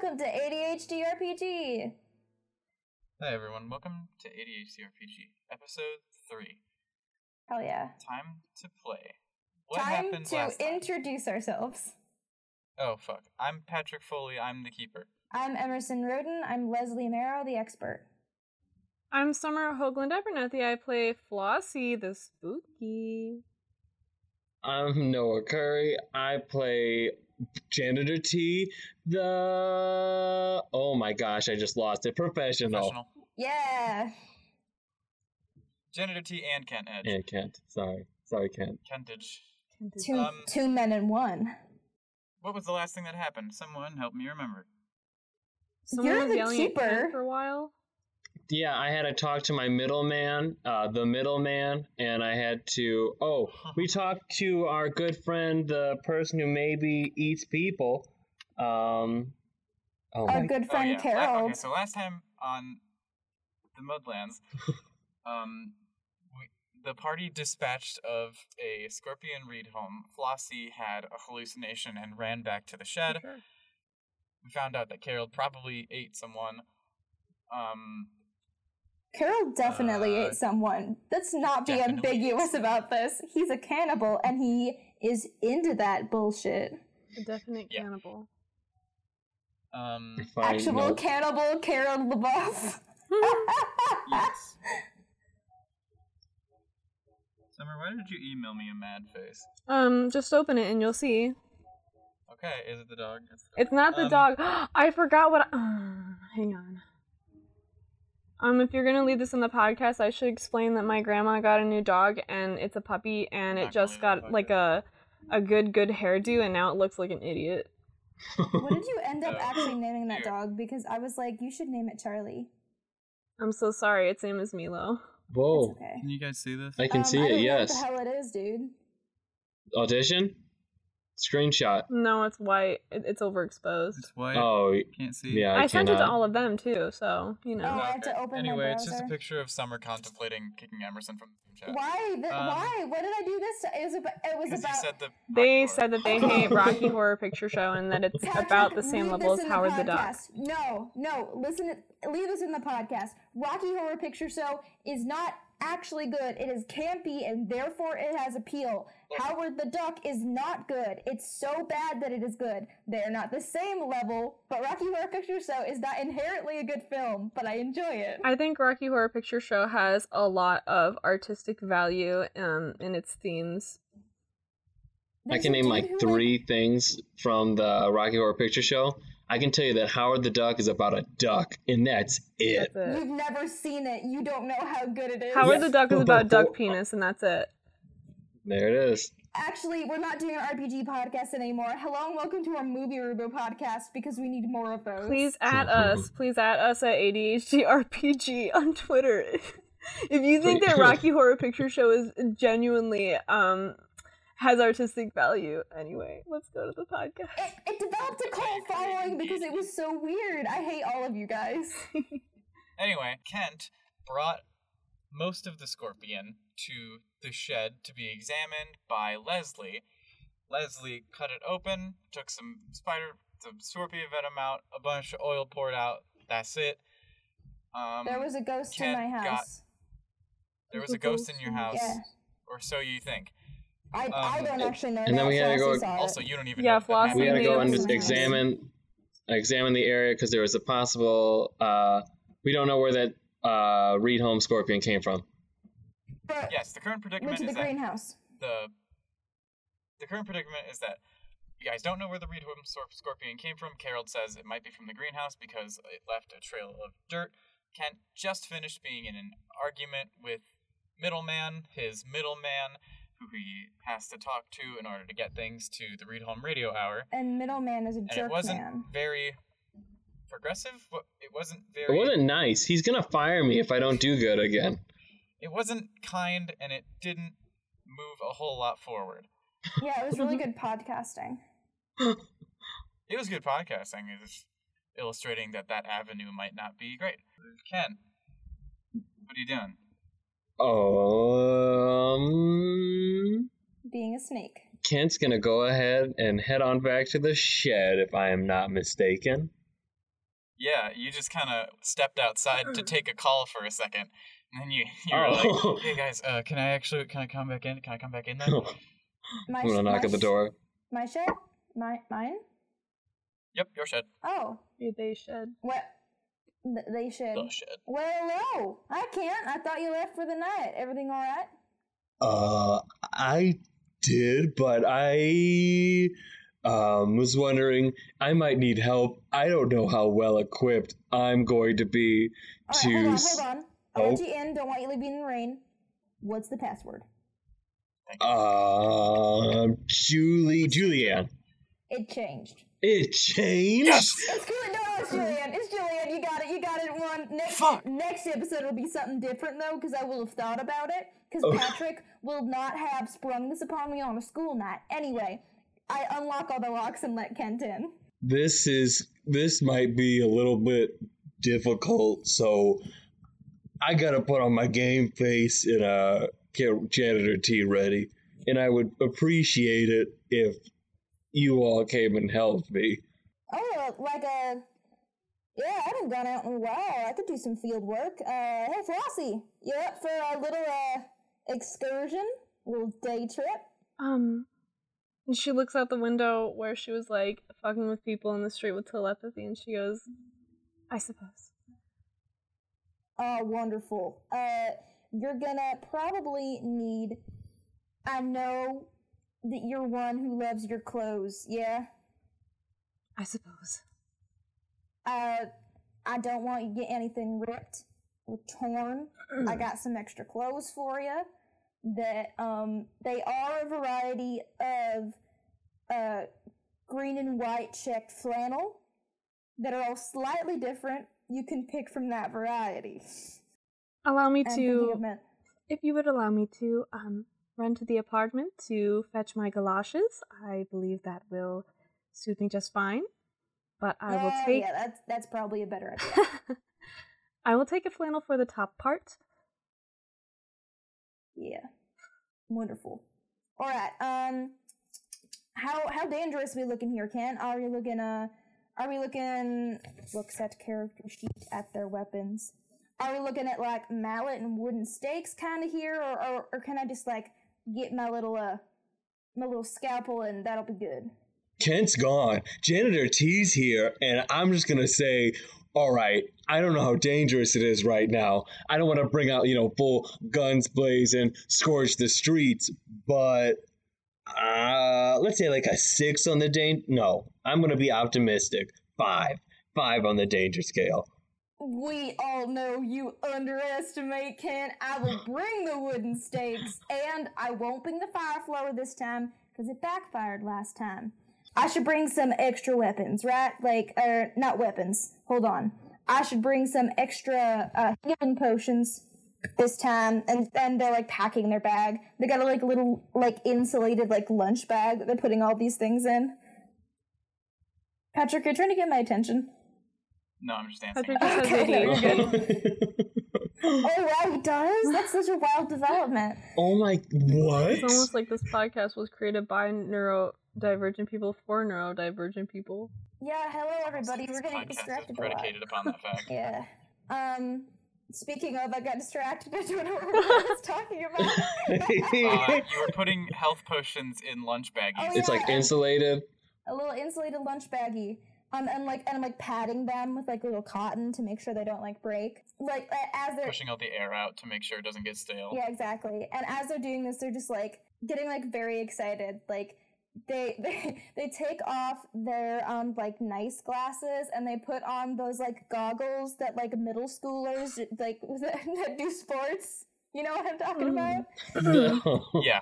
welcome to ADHD RPG. Hi everyone, welcome to ADHD RPG, episode three. Hell yeah. Time to play. What Time happened to last time? introduce ourselves. Oh fuck! I'm Patrick Foley. I'm the keeper. I'm Emerson Roden. I'm Leslie Marrow, the expert. I'm Summer Hoagland Abernathy. I play Flossie the Spooky. I'm Noah Curry. I play Janitor T, the. Oh my gosh, I just lost it. Professional. Professional. Yeah. Janitor T and Kent Edge. And Kent. Sorry. Sorry, Kent. Kentage. Two, Um, two men in one. What was the last thing that happened? Someone help me remember. Someone You're was the yelling at Ken keeper. for a while. Yeah, I had to talk to my middleman, uh, the middleman, and I had to. Oh, we talked to our good friend, the person who maybe eats people. Um. Oh Our my. good Oh, friend yeah. la- Carol. okay, so last time on the Mudlands, um, we, the party dispatched of a scorpion reed home. Flossie had a hallucination and ran back to the shed. Sure. We found out that Carol probably ate someone. Um, Carol definitely Uh, ate someone. Let's not be ambiguous about this. He's a cannibal and he is into that bullshit. A definite Yeah. cannibal. um, Actual no. cannibal Carol LaBeouf. yes. Summer, why did you email me a mad face? um, just open it and you'll see. Okay, is it the dog? It's, the dog. It's not the Um, dog. I forgot what. I- hang on. Um, if you're gonna leave this in the podcast, I should explain that my grandma got a new dog and it's a puppy and Not it just got the like a a good good hairdo and now it looks like an idiot. what did you end up actually naming that dog? Because I was like, you should name it Charlie. I'm so sorry. Its name is Milo. Whoa. okay. Can you guys see this? I can Um, see I it, don't yes. Know what the hell it is, dude? Audition? Screenshot. No, it's white. It, it's overexposed. It's white. Oh, you Can't see. yeah. I, I, sent it to all of them too, so you know. Oh, I have to open my Anyway, it's just a picture of Summer contemplating kicking Emerson from the chat. Why? Th- Um, why? What did I do this? To- it was about. It was about. said the They Rocky said that they hate Rocky Horror Picture Show and that it's Patrick, about the same level as Howard the Duck. No, no. Listen. To, leave this in the podcast. Rocky Horror Picture Show is not actually good. It is campy and therefore it has appeal. Howard the Duck is not good. It's so bad that it is good. They're not the same level, but Rocky Horror Picture Show is not inherently a good film, but I enjoy it. I think Rocky Horror Picture Show has a lot of artistic value um, in its themes. I can name like who, three things from the Rocky Horror Picture Show. I can tell you that Howard the Duck is about a duck, and that's it. That's You've never seen it. You don't know how good it is. Howard the Duck is about duck penis, and that's it. There it is. Actually, we're not doing an RPG podcast anymore. Hello and welcome to our Movie Rubo podcast because we need more of those. Please add us. Please add us at ADHD RPG on Twitter. if you think that Rocky Horror Picture Show is genuinely um has artistic value, anyway, let's go to the podcast. It, it developed a cult following because it was so weird. I hate all of you guys. Anyway, Kent brought most of the scorpion to the shed to be examined by Leslie. Leslie cut it open, took some spider, some scorpion venom out, a bunch of oil poured out. That's it. Um, there was a ghost in Kent my got- house. there was a ghost in your house, Yeah. or so you think. I, I Um, don't actually know and then we had to go- Also, you don't even Yeah, know if We had to go and that's nice. examine examine the area because there was a possible. Uh, we don't know where that uh, Reed Home Scorpion came from. But Yes, the current went predicament to the is that greenhouse. the the current predicament is that you guys don't know where the Reed Home Scorpion came from. Carol says it might be from the greenhouse because it left a trail of dirt. Kent just finished being in an argument with Middleman, his middleman, who he has to talk to in order to get things to the Reed Home Radio Hour. And middleman is a And jerk it wasn't man. very progressive. Wa- It wasn't very. It wasn't nice. He's gonna fire me if I don't do good again. It wasn't kind, and it didn't move a whole lot forward. Yeah, it was really good podcasting. It was good podcasting. It was illustrating that that avenue might not be great. Ken, what are you doing? Um, Being a snake. Kent's gonna go ahead and head on back to the shed if I am not mistaken. Yeah, you just kind of stepped outside to take a call for a second, and then you you were like, Oh. "Hey guys, uh, can I actually can I come back in? Can I come back in then?" My I'm gonna knock at the sh- door. My shed? My mine? yep, your shed. Oh, Maybe they should. what? Th- they should. The shed. Well, no, I can't. I thought you left for the night. Everything all right? Uh, I did, but I um was wondering I might need help. I don't know how well equipped I'm going to be All right, to. hold on, s- hold on. I Oh. want you in. Don't want you leaving in the rain. What's the password? Um, Julie, Julianne. It changed. It changed. Yes. It's Julian. No, no, it's Julian. It's Julian. You got it. You got it. One next Fuck. next episode will be something different though, because I will have thought about it. Because Oh. Patrick will not have sprung this upon me on a school night. Anyway, I unlock all the locks and let Kent in. This is this might be a little bit difficult, so I gotta put on my game face and uh get Janitor T ready. And I would appreciate it if you all came and helped me. Oh, like a. Yeah, I haven't gone out in a while. I could do some field work. Uh, hey, Flossie, you up for a little, uh, excursion? little day trip? Um, and she looks out the window where she was like fucking with people in the street with telepathy, and she goes, "I suppose." Oh, wonderful. Uh, you're gonna probably need. I know that you're one who loves your clothes, yeah? I suppose. Uh, I don't want you to get anything ripped or torn. I got some extra clothes for you that um they are a variety of uh green and white checked flannel that are all slightly different. You can pick from that variety. Allow me I'm to, if you would allow me to, um, run to the apartment to fetch my galoshes. I believe that will suit me just fine. But I will Oh, take. yeah, that's that's probably a better idea. I will take a flannel for the top part. Yeah. Wonderful. All right. Um how how dangerous we looking here, Ken? Are we looking uh are we looking looks at character sheet at their weapons? Are we looking at like mallet and wooden stakes kind of here or, or or can I just like get my little uh my little scalpel and that'll be good? Kent's gone. Janitor T's here, and I'm just gonna say, all right, I don't know how dangerous it is right now. I don't want to bring out, you know, full guns blazing, scorch the streets, but uh, let's say like a six on the danger. No, I'm gonna be optimistic. Five, five on the danger scale. We all know you underestimate Ken. I will bring the wooden stakes, and I won't bring the fire flower this time because it backfired last time. I should bring some extra weapons, right? Like, er, not weapons. Hold on. I should bring some extra uh, healing potions this time, and then they're like packing their bag. They got a like little like insulated like lunch bag that they're putting all these things in. Patrick, you're trying to get my attention. No, I'm just answering. Patrick just Okay, says no, AD. you're good. Oh wow, he does. That's such a wild development. oh my, what? It's almost like this podcast was created by neurodivergent people for neurodivergent people. Yeah, hello everybody. We're This gonna get distracted a lot. predicated upon that fact. Yeah. Um. Speaking of, I got distracted. I don't know what I was talking about. Uh, you were putting health potions in lunch baggies. Oh, it's like insulated. a little insulated lunch baggie. Um, and like, and I'm like patting them with like little cotton to make sure they don't like break. Like as they're pushing all the air out to make sure it doesn't get stale. Yeah, exactly. And as they're doing this, they're just like getting like very excited. Like they they they take off their um like nice glasses and they put on those like goggles that like middle schoolers like that do sports. You know what I'm talking about? No. Yeah,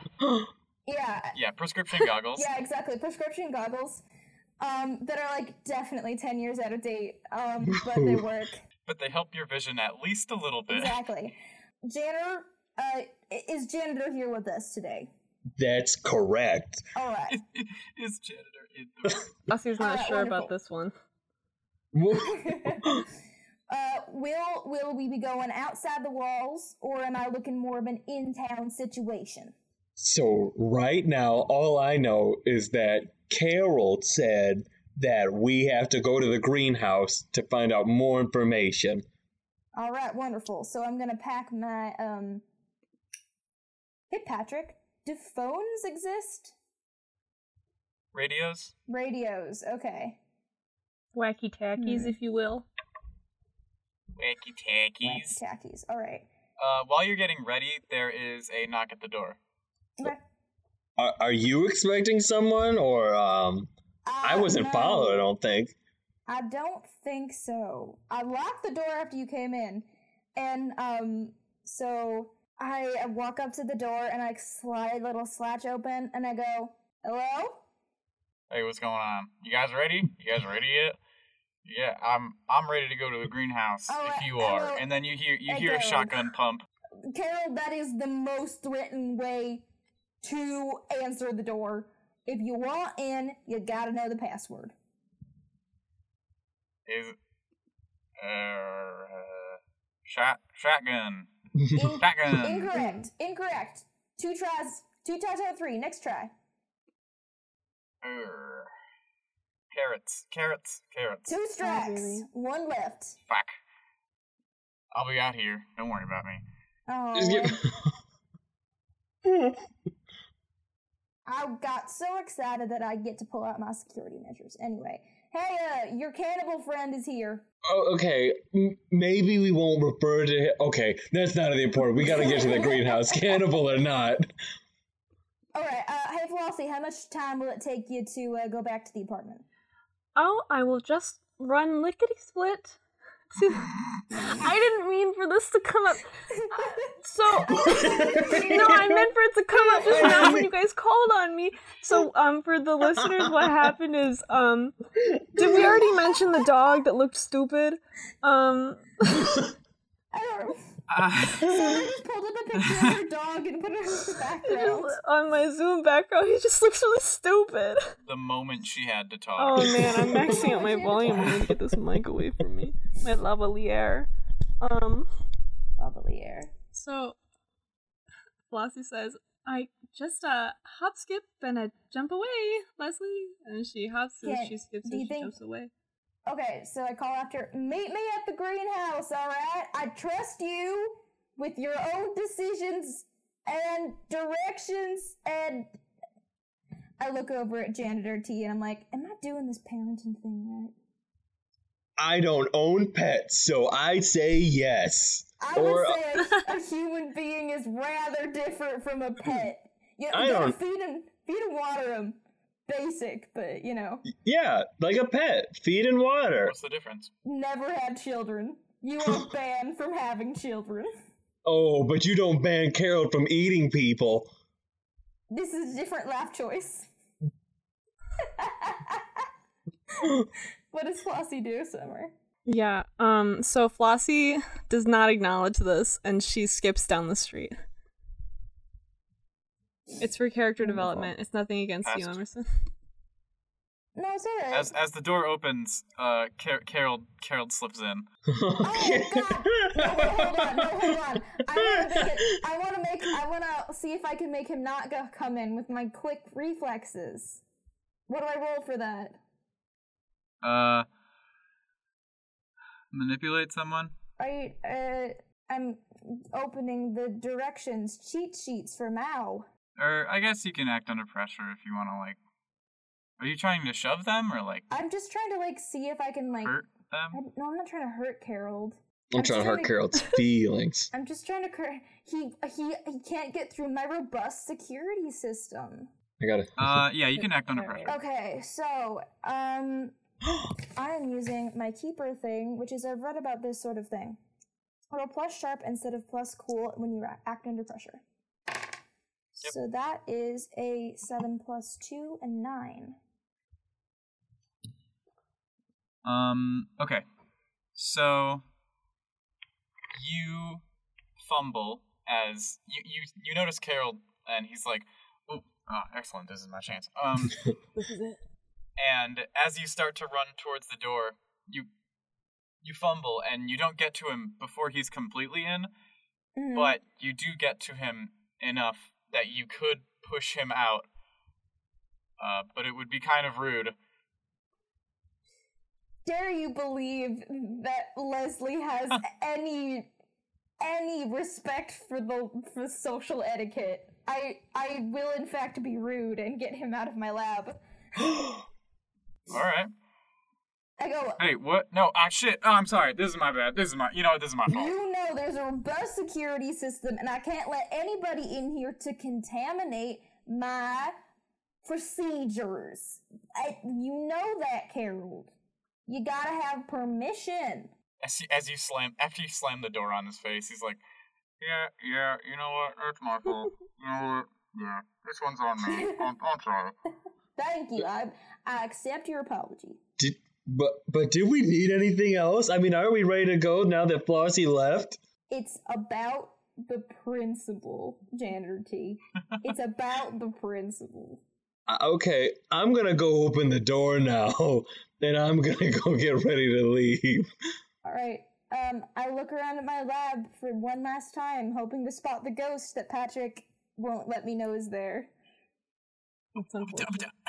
Yeah. yeah, prescription goggles. Yeah, exactly. Prescription goggles. Um, that are like definitely ten years out of date. Um, but they work. But they help your vision at least a little bit. Exactly. Janitor, uh, is janitor here with us today? That's correct. All right. Is janitor in the room? Lucy's not Alright, sure wonderful. about this one. uh, will will we be going outside the walls, or am I looking more of an in town situation? So right now, all I know is that Carol said that we have to go to the greenhouse to find out more information. All right, wonderful. So I'm gonna pack my um. Hey Patrick, do phones exist? Radios? Radios, okay. Wacky tackies, Hmm. if you will. Wacky Wax tackies. tackies. All right. Uh, while you're getting ready, there is a knock at the door. Okay. Are, are you expecting someone, or um? I Uh, wasn't no, followed. I don't think. I don't think so. I locked the door after you came in, and um, so I, walk up to the door and I slide a little slatch open, and I go, "Hello." Hey, what's going on? You guys ready? You guys ready yet? Yeah, I'm I'm ready to go to the greenhouse Oh, if uh, you are. hello, And then you hear you hear a shotgun pump. Carol, that is the most threatened way to answer the door. If you want in, you gotta know the password. Is uh, shot shotgun In- shotgun. Um, incorrect. Incorrect. Two tries. Two tries out of three. Next try. Err. Carrots, carrots, carrots. Two oh, strikes. really. One left. Fuck. I'll be out here. Don't worry about me. Oh, Just give. I got so excited that I get to pull out my security measures. Anyway, hey, uh, your cannibal friend is here. Oh, okay. M- maybe we won't refer to him. Okay, that's not the important. We gotta get to the greenhouse, cannibal or not. All right. Uh, hey, Flossie, how much time will it take you to uh, go back to the apartment? Oh, I will just run lickety split. I didn't mean for this to come up. So, no, I meant for it to come up just now when you guys called on me. So, um, for the listeners, what happened is, um, did we already mention the dog that looked stupid? Um, I don't know. Uh, Somebody just pulled up a picture of your dog and put it in the background. on my Zoom background, he just looks really stupid. the moment she had to talk. Oh man, I'm maxing out my volume. I'm gonna get this mic away from me. My lavalier. Um. Lovely air. So, Flossie says, "I just uh hop, skip, and a jump away, Leslie." And she hops and Okay, she skips and she think- jumps away. Okay, so I call after, meet me at the greenhouse, alright? I trust you with your own decisions and directions, and I look over at Janitor T and I'm like, am I doing this parenting thing right? I don't own pets, so I say yes. I Or- would say a, a human being is rather different from a pet. You, I don't- feed and feed and water them. Basic, but you know, Yeah, like a pet. Feed and water. What's the difference? never had children. You are banned from having children. Oh, but you don't ban Carol from eating people. This is a different laugh choice. what does Flossie do, Summer? Yeah. Um. So Flossie does not acknowledge this, and she skips down the street. It's for character Wonderful. development. It's nothing against you, Passed. Emerson. No, it's alright. As as the door opens, uh, Car- Carol Carol slips in. Oh God! No, wait, hold on, no, hold on. I want to. I want to make. I want to see if I can make him not go come in with my quick reflexes. What do I roll for that? Uh, manipulate someone. I uh, I'm opening the directions cheat sheets for Mao. Or I guess you can act under pressure if you want to like. Are you trying to shove them or like I'm just trying to like see if I can like. hurt I, them? no, I'm not trying to hurt Carol. I'm trying to hurt Carol's feelings. I'm just trying to. Cur- he he he can't get through my robust security system. I got it. Uh, yeah, you can act under pressure. Okay, so um, I am using my keeper thing, which is I've read about this sort of thing. Roll plus sharp instead of plus cool when you act under pressure. So that is a seven plus two and nine. Um, okay. So you fumble as you you you notice Carol and he's like, "Oh, ah, excellent. This is my chance." Um, This is it. and as you start to run towards the door, you you fumble and you don't get to him before he's completely in, Mhm. but you do get to him enough that you could push him out. Uh, but it would be kind of rude. dare you believe that Leslie has any any respect for the for social etiquette. I I will in fact be rude and get him out of my lab. All right. I go, Hey, what? No, ah, shit. Oh, I'm sorry. This is my bad. This is my. You know? This is my fault. you know there's a robust security system and I can't let anybody in here to contaminate my procedures. I, you know that, Carol. You gotta have permission. As, you- as you slam, after you slam the door on his face, he's like, "Yeah, yeah. You know what? It's my fault. You know what? Yeah, this one's on me. I'm, I'm sorry." Thank you. I I accept your apology. Did, but but do we need anything else? I mean, are we ready to go now that Flossie left? It's about the principle, Janitor T. it's about the principle. Uh, Okay, I'm gonna go open the door now, and I'm gonna go get ready to leave. All right. Um, I look around at my lab for one last time, hoping to spot the ghost that Patrick won't let me know is there. That's unfortunate.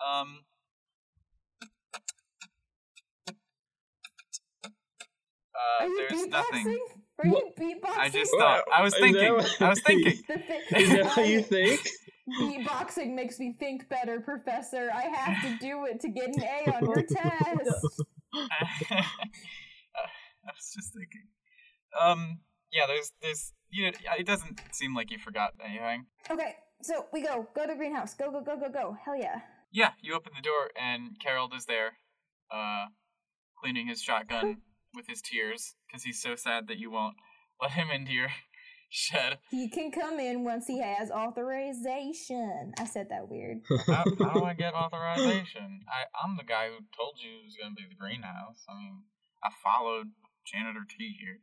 um. Uh, you there's beatboxing? nothing. Are you beatboxing? I just Well, thought. I was thinking. I was thinking. The Is that how you think? Beatboxing makes me think better, Professor. I have to do it to get an A on your test. I was just thinking. Um. Yeah. There's. There's. You. know, It doesn't seem like you forgot anything. Okay, so we go. Go to greenhouse. Go, go, go, go, go. Hell yeah. Yeah. You open the door and Carol is there, uh, cleaning his shotgun with his tears because he's so sad that you won't let him into your shed. He can come in once he has authorization. I said that weird. How, how do I get authorization? I, I'm the guy who told you it was going to be the greenhouse. I mean, I followed Janitor T here.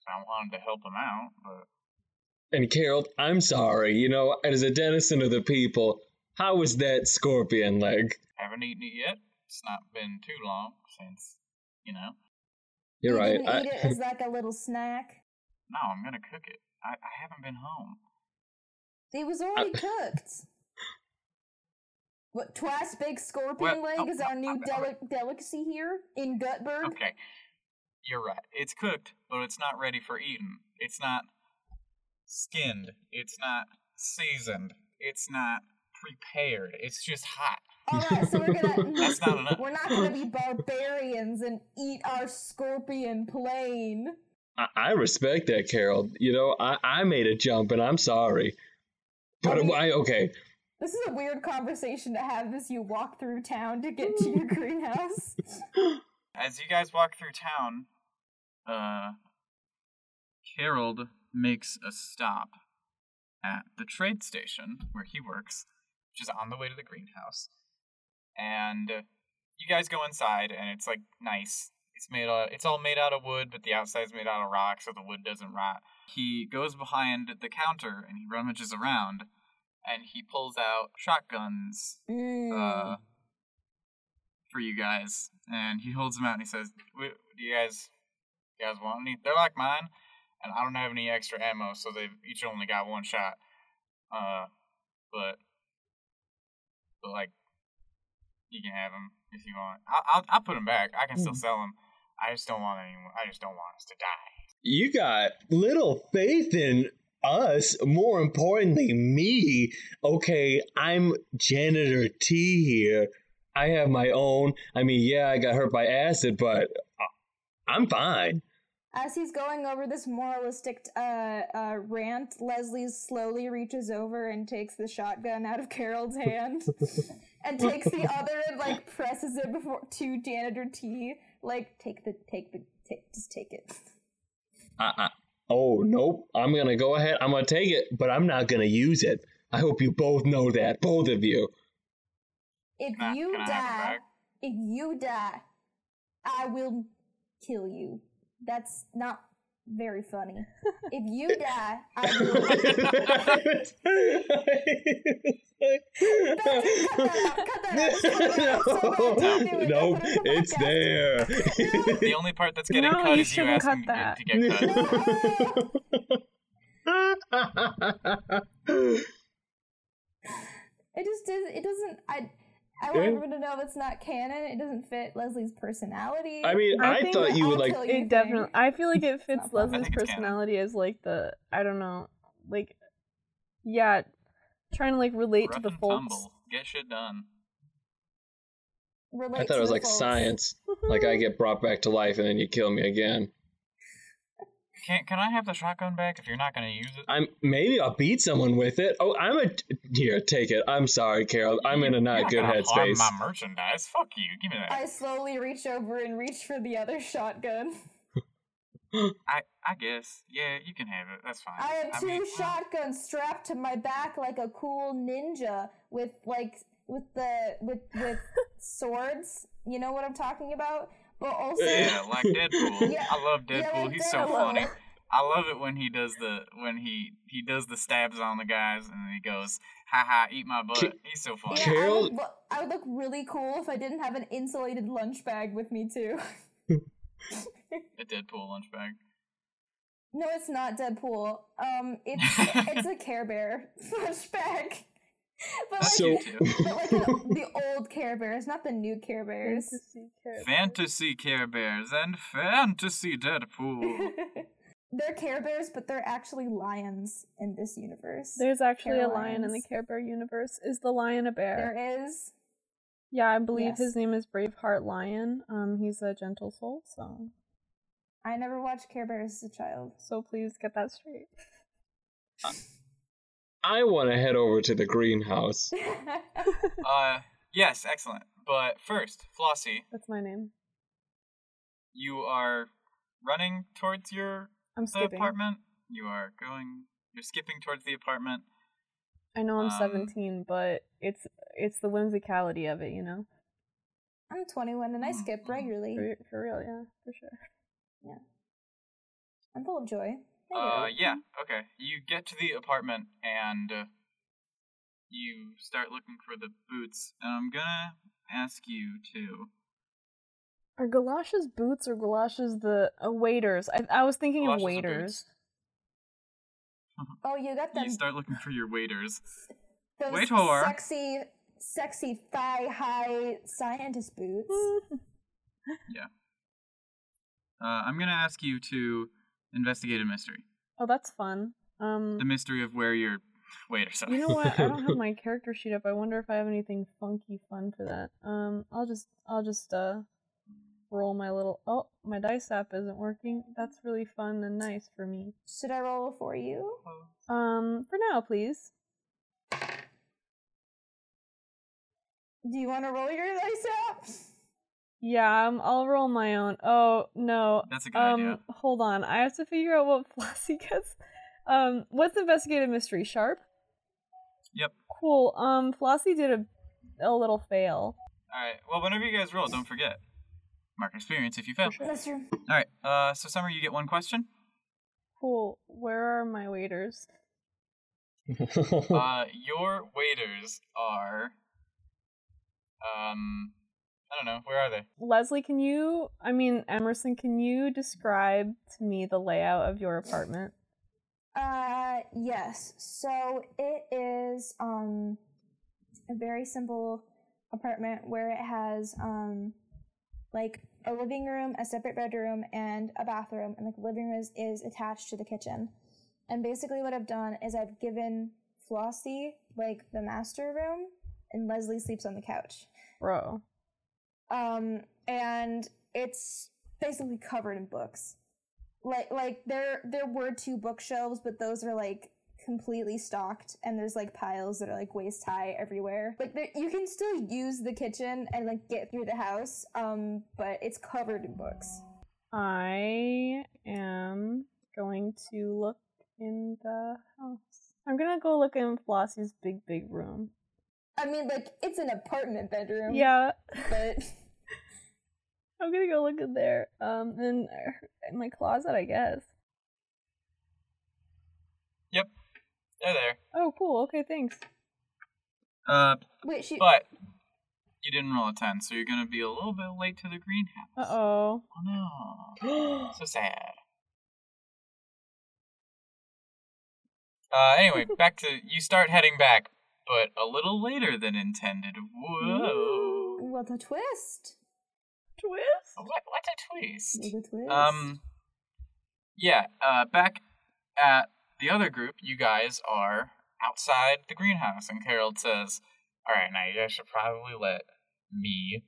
So I wanted to help him out, but And Carol, I'm sorry. You know, as a denizen of the people, how was that scorpion leg? haven't eaten it yet. It's not been too long since, you know. You're you right. didn't I, eat it as like a little snack. No, I'm going to cook it. I, I haven't been home. It was already cooked. What twice big scorpion Well, leg oh, is our new okay, okay. deli- delicacy here in Gutberg? Okay. You're right. It's cooked, but it's not ready for eating. It's not skinned. It's not seasoned. It's not prepared. It's just hot. All right, so we're gonna. That's not enough. We're not gonna be barbarians and eat our scorpion plain. I, I respect that, Carol. You know, I, I made a jump, and I'm sorry. But I mean- I, okay, This is a weird conversation to have as you walk through town to get to your greenhouse. As you guys walk through town, uh, Harold makes a stop at the trade station where he works, which is on the way to the greenhouse. And you guys go inside, and it's like nice. It's made out. It's all made out of wood, but the outside's made out of rock, so the wood doesn't rot. He goes behind the counter and he rummages around, and he pulls out shotguns Mm. uh, for you guys, and he holds them out and he says, "W- "Do you guys, you guys want any? They're like mine, and I don't have any extra ammo, so they've each only got one shot. Uh, but, but like, you can have them if you want. I'll, I'll, I'll put them back. I can still sell them. I just don't want anyone. I just don't want us to die. you got little faith in us. More importantly, me. Okay, I'm janitor T here. I have my own. I mean, yeah, I got hurt by acid, but I- I'm fine. As he's going over this moralistic uh, uh, rant, Leslie slowly reaches over and takes the shotgun out of Carol's hand, and takes the other and like presses it before to janitor T. Like, take the, take the, take, just take it. I, I, oh nope, I'm gonna go ahead. I'm gonna take it, but I'm not gonna use it. I hope you both know that, both of you. If Nah, you can I have it die, if you die, I will kill you. That's not very funny. if you die, I will. Cut that out, cut that out. So bad, don't do it, don't nope, put it in the it's there. The only part that's getting No, cut you is you shouldn't asking cut to get- to get cut. It just does. It doesn't. I. I want everyone to know that's not canon. It doesn't fit Leslie's personality. I mean, I I, think thought you would like. you It think. definitely. I feel like it fits not fun. I Leslie's think it's canon. personality as like the I don't know, like yeah, trying to like relate Rough to the and folks. tumble. Get shit done. Relate I thought it was like folks. science. Like I get brought back to life and then you kill me again. Can can I have the shotgun back if you're not gonna use it? I'm maybe I'll beat someone with it. Oh, I'm a here. Take it. I'm sorry, Carol. I'm in a You're not good gonna headspace. My merchandise. Fuck you. Give me that. I slowly reach over and reach for the other shotgun. I I guess. Yeah, you can have it. That's fine. I have two mean, shotguns strapped to my back like a cool ninja with like with the with with swords. You know what I'm talking about? But also Yeah, like Deadpool. Yeah, I love yeah, Deadpool. like He's so Deadpool. funny. I love it when he does the when he he does the stabs on the guys and then he goes, "Ha ha, eat my butt." Ki- He's so funny. Yeah, I would, look, I would look really cool if I didn't have an insulated lunch bag with me too. A Deadpool lunch bag. no, it's not Deadpool. Um, it's it's a Care Bear lunch bag. But like, So- but like an, the old Care Bears, not the new Care Bears. Fantasy character. Fantasy Care Bears and Fantasy Deadpool. they're Care Bears, but they're actually lions in this universe. There's actually a lion in the Care Bear universe. Is the lion a bear? there is. Yeah, I believe Yes. his name is Braveheart Lion. Um, he's a gentle soul, so I never watched Care Bears as a child. so please get that straight. I want to head over to the greenhouse. uh, yes, excellent. But first, Flossie, That's my name. you are running towards your I'm the skipping. apartment. You are going. You're skipping towards the apartment. I know I'm Um, 17, but it's it's the whimsicality of it, you know. I'm 21 and I skip regularly. For, for real, yeah, for sure. Yeah. I'm full of joy. Hey, Uh, yeah, okay. You get to the apartment and uh, you start looking for the boots. And I'm gonna ask you to. Are galoshes boots or galoshes the uh, waiters? I, I was thinking Galoshes of waiters. Oh, you got them. You start looking for your waiters. those Wait, sexy, sexy thigh high scientist boots. Yeah. Uh, I'm gonna ask you to investigate a mystery. oh, that's fun. Um, The mystery of where your waiters are. you know what? I don't have my character sheet up. I wonder if I have anything funky fun for that. Um, I'll just I'll just uh roll my little. Oh, my dice app isn't working. That's really fun and nice for me. Should I roll for you? Um, for now, please. Do you want to roll your dice app? Yeah, um, I'll roll my own. Oh no. That's a good um, idea. hold on. I have to figure out what Flossie gets. Um, what's investigative mystery? Sharp. Yep. Cool. Um, Flossie did a a little fail. Alright, well, whenever you guys roll, don't forget. Mark experience if you fail. sure. That's true. Alright, uh, so Summer, you get one question. Cool. Where are my waiters? Uh, your waiters are. Um, I don't know. Where are they? Leslie, can you? I mean, Emerson, can you describe to me the layout of your apartment? Uh, yes. So it is um a very simple apartment where it has um like a living room, a separate bedroom, and a bathroom, and like the living room is, is attached to the kitchen. And basically, what I've done is I've given Flossie like the master room, and Leslie sleeps on the couch. Bro. Um and it's basically covered in books like like there there were two bookshelves but those are like completely stocked and there's like piles that are like waist high everywhere like there, you can still use the kitchen and like get through the house um but it's covered in books I am going to look in the house. I'm gonna go look in Flossie's big, big room. I mean like it's an apartment bedroom Yeah, but I'm gonna go look in there. Um, and in my closet, I guess. Yep, they're there. Oh, cool. Okay, thanks. Uh, wait she but you didn't roll a 10, so you're gonna be a little bit late to the greenhouse. Uh oh. Oh no. So sad. Uh, anyway, back to you start heading back, but a little later than intended. Whoa! What a twist! Twist. What, what a twist! What a twist! Um, yeah. Uh, back at the other group, you guys are outside the greenhouse, and Carol says, "All right, now you guys should probably let me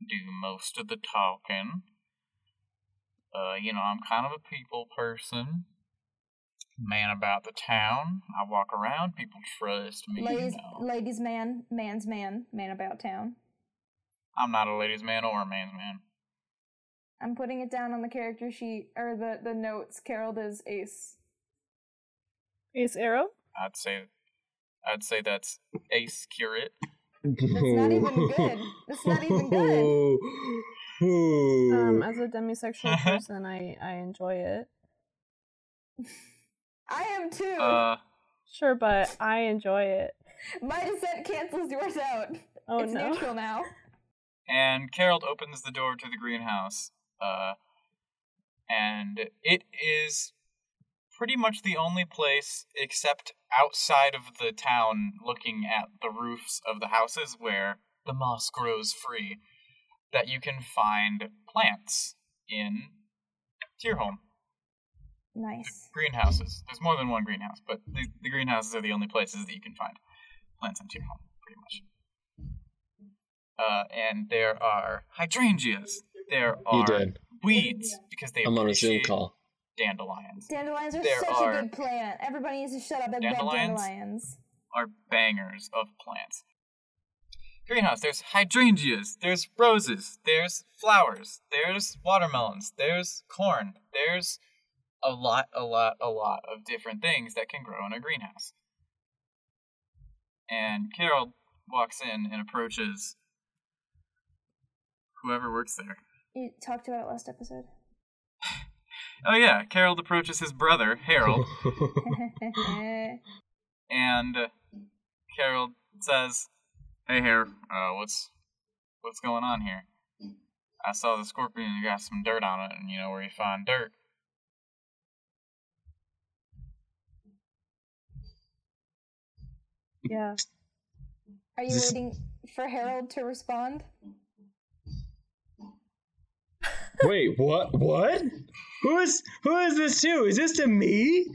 do most of the talking. Uh, you know, I'm kind of a people person." Man about the town. I walk around. People trust me. you ladies, know. ladies, man, man's man, man about town. I'm not a ladies' man or a man's man. I'm putting it down on the character sheet or the the notes. Carol does ace. Ace aro. I'd say, I'd say that's ace curate. That's not even good. That's not even good. Um, as a demisexual person, I I enjoy it. I am too. Uh, Sure, but I enjoy it. My descent cancels yours out. Oh it's no. neutral now. and Carol opens the door to the greenhouse. Uh, and it is pretty much the only place, except outside of the town, looking at the roofs of the houses where the moss grows free, that you can find plants in Tierholm. Nice. Greenhouses. There's more than one greenhouse, but the, the greenhouses are the only places that you can find plants into your home, pretty much. Uh, and there are hydrangeas. There are did. weeds because they I'm on a Zoom appreciate call. dandelions. Dandelions are There such are- a good plant. Everybody needs to shut up and love Dandelions? dandelions. Are bangers of plants. Greenhouse. There's hydrangeas. There's roses. There's flowers. There's watermelons. There's corn. There's a lot, a lot, a lot of different things that can grow in a greenhouse. And Carol walks in and approaches whoever works there. You talked about it last episode. Oh yeah, Carol approaches his brother Harold, and Carol says, "Hey, Harold, uh, what's what's going on here? I saw the scorpion. You got some dirt on it, and you know where you find dirt. Yeah. Are you This- waiting for Harold to respond? Wait, what? What? Who is who is this to? Is this to me?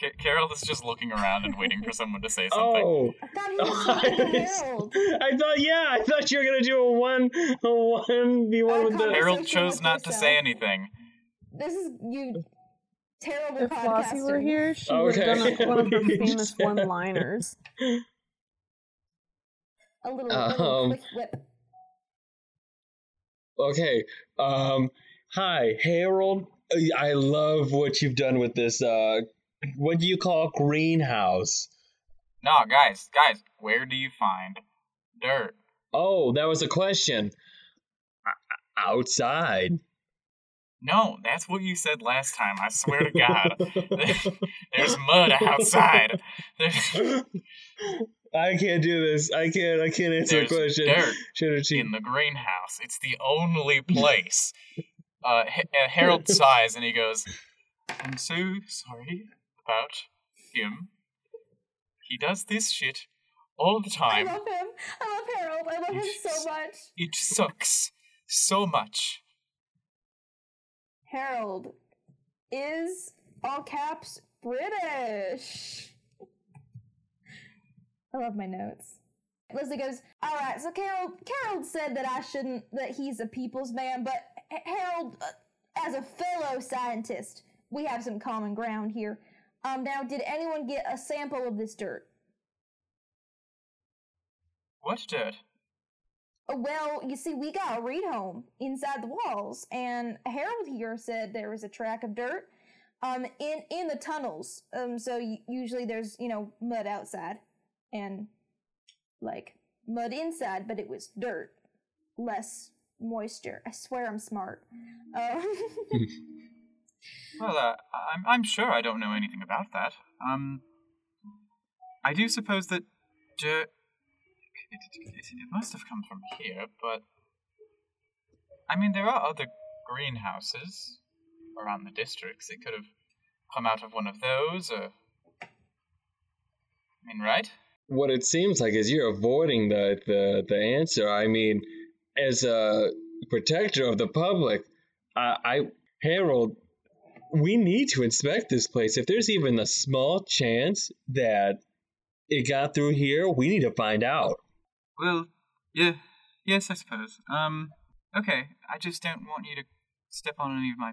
Ca- Carol is just looking around and waiting for someone to say something. Oh, I thought he was Harold. I thought yeah, I thought you were gonna do a one, a one v one Uh, with the. Harold chose not to say anything. This is you terrible If Flossie were here, she would have done a- one of her famous one-liners. A little, little Um, quick whip. Okay. Um. Hi, Harold. I love what you've done with this. Uh, what do you call greenhouse? No, guys, guys, where do you find dirt? Oh, that was a question. Outside. No, that's what you said last time. I swear to God. There's mud outside. There's, I can't do this. I can't. I can't answer there's the question. dirt Should have in the greenhouse. It's the only place. Uh, H- uh, Harold sighs and he goes, I'm so sorry about him. He does this shit all the time. I time. love him. I love Harold. I love him so much. It sucks so much. Harold is all caps British. I love my notes. Leslie goes, "All right, so Carol, Carol said that I shouldn't, that he's a people's man, but Harold, uh, as a fellow scientist, we have some common ground here. Um, now, did anyone get a sample of this dirt? What dirt? Uh, Well, you see, we got a read home inside the walls, and Harold here said there was a track of dirt, um, in in the tunnels. Um, so usually there's you know mud outside, and like mud inside, but it was dirt, less moisture. I swear I'm smart. Um, Well, uh, I'm, I'm sure I don't know anything about that. Um, I do suppose that dirt. It, must have come from here, but. I mean, there are other greenhouses around the districts. It could have come out of one of those, or. I mean, right? What it seems like is you're avoiding the, the, the answer. I mean, as a protector of the public, I, I Harold, we need to inspect this place. If there's even a small chance that it got through here, we need to find out. Well, yeah, yes, I suppose. Um, okay, I just don't want you to step on any of my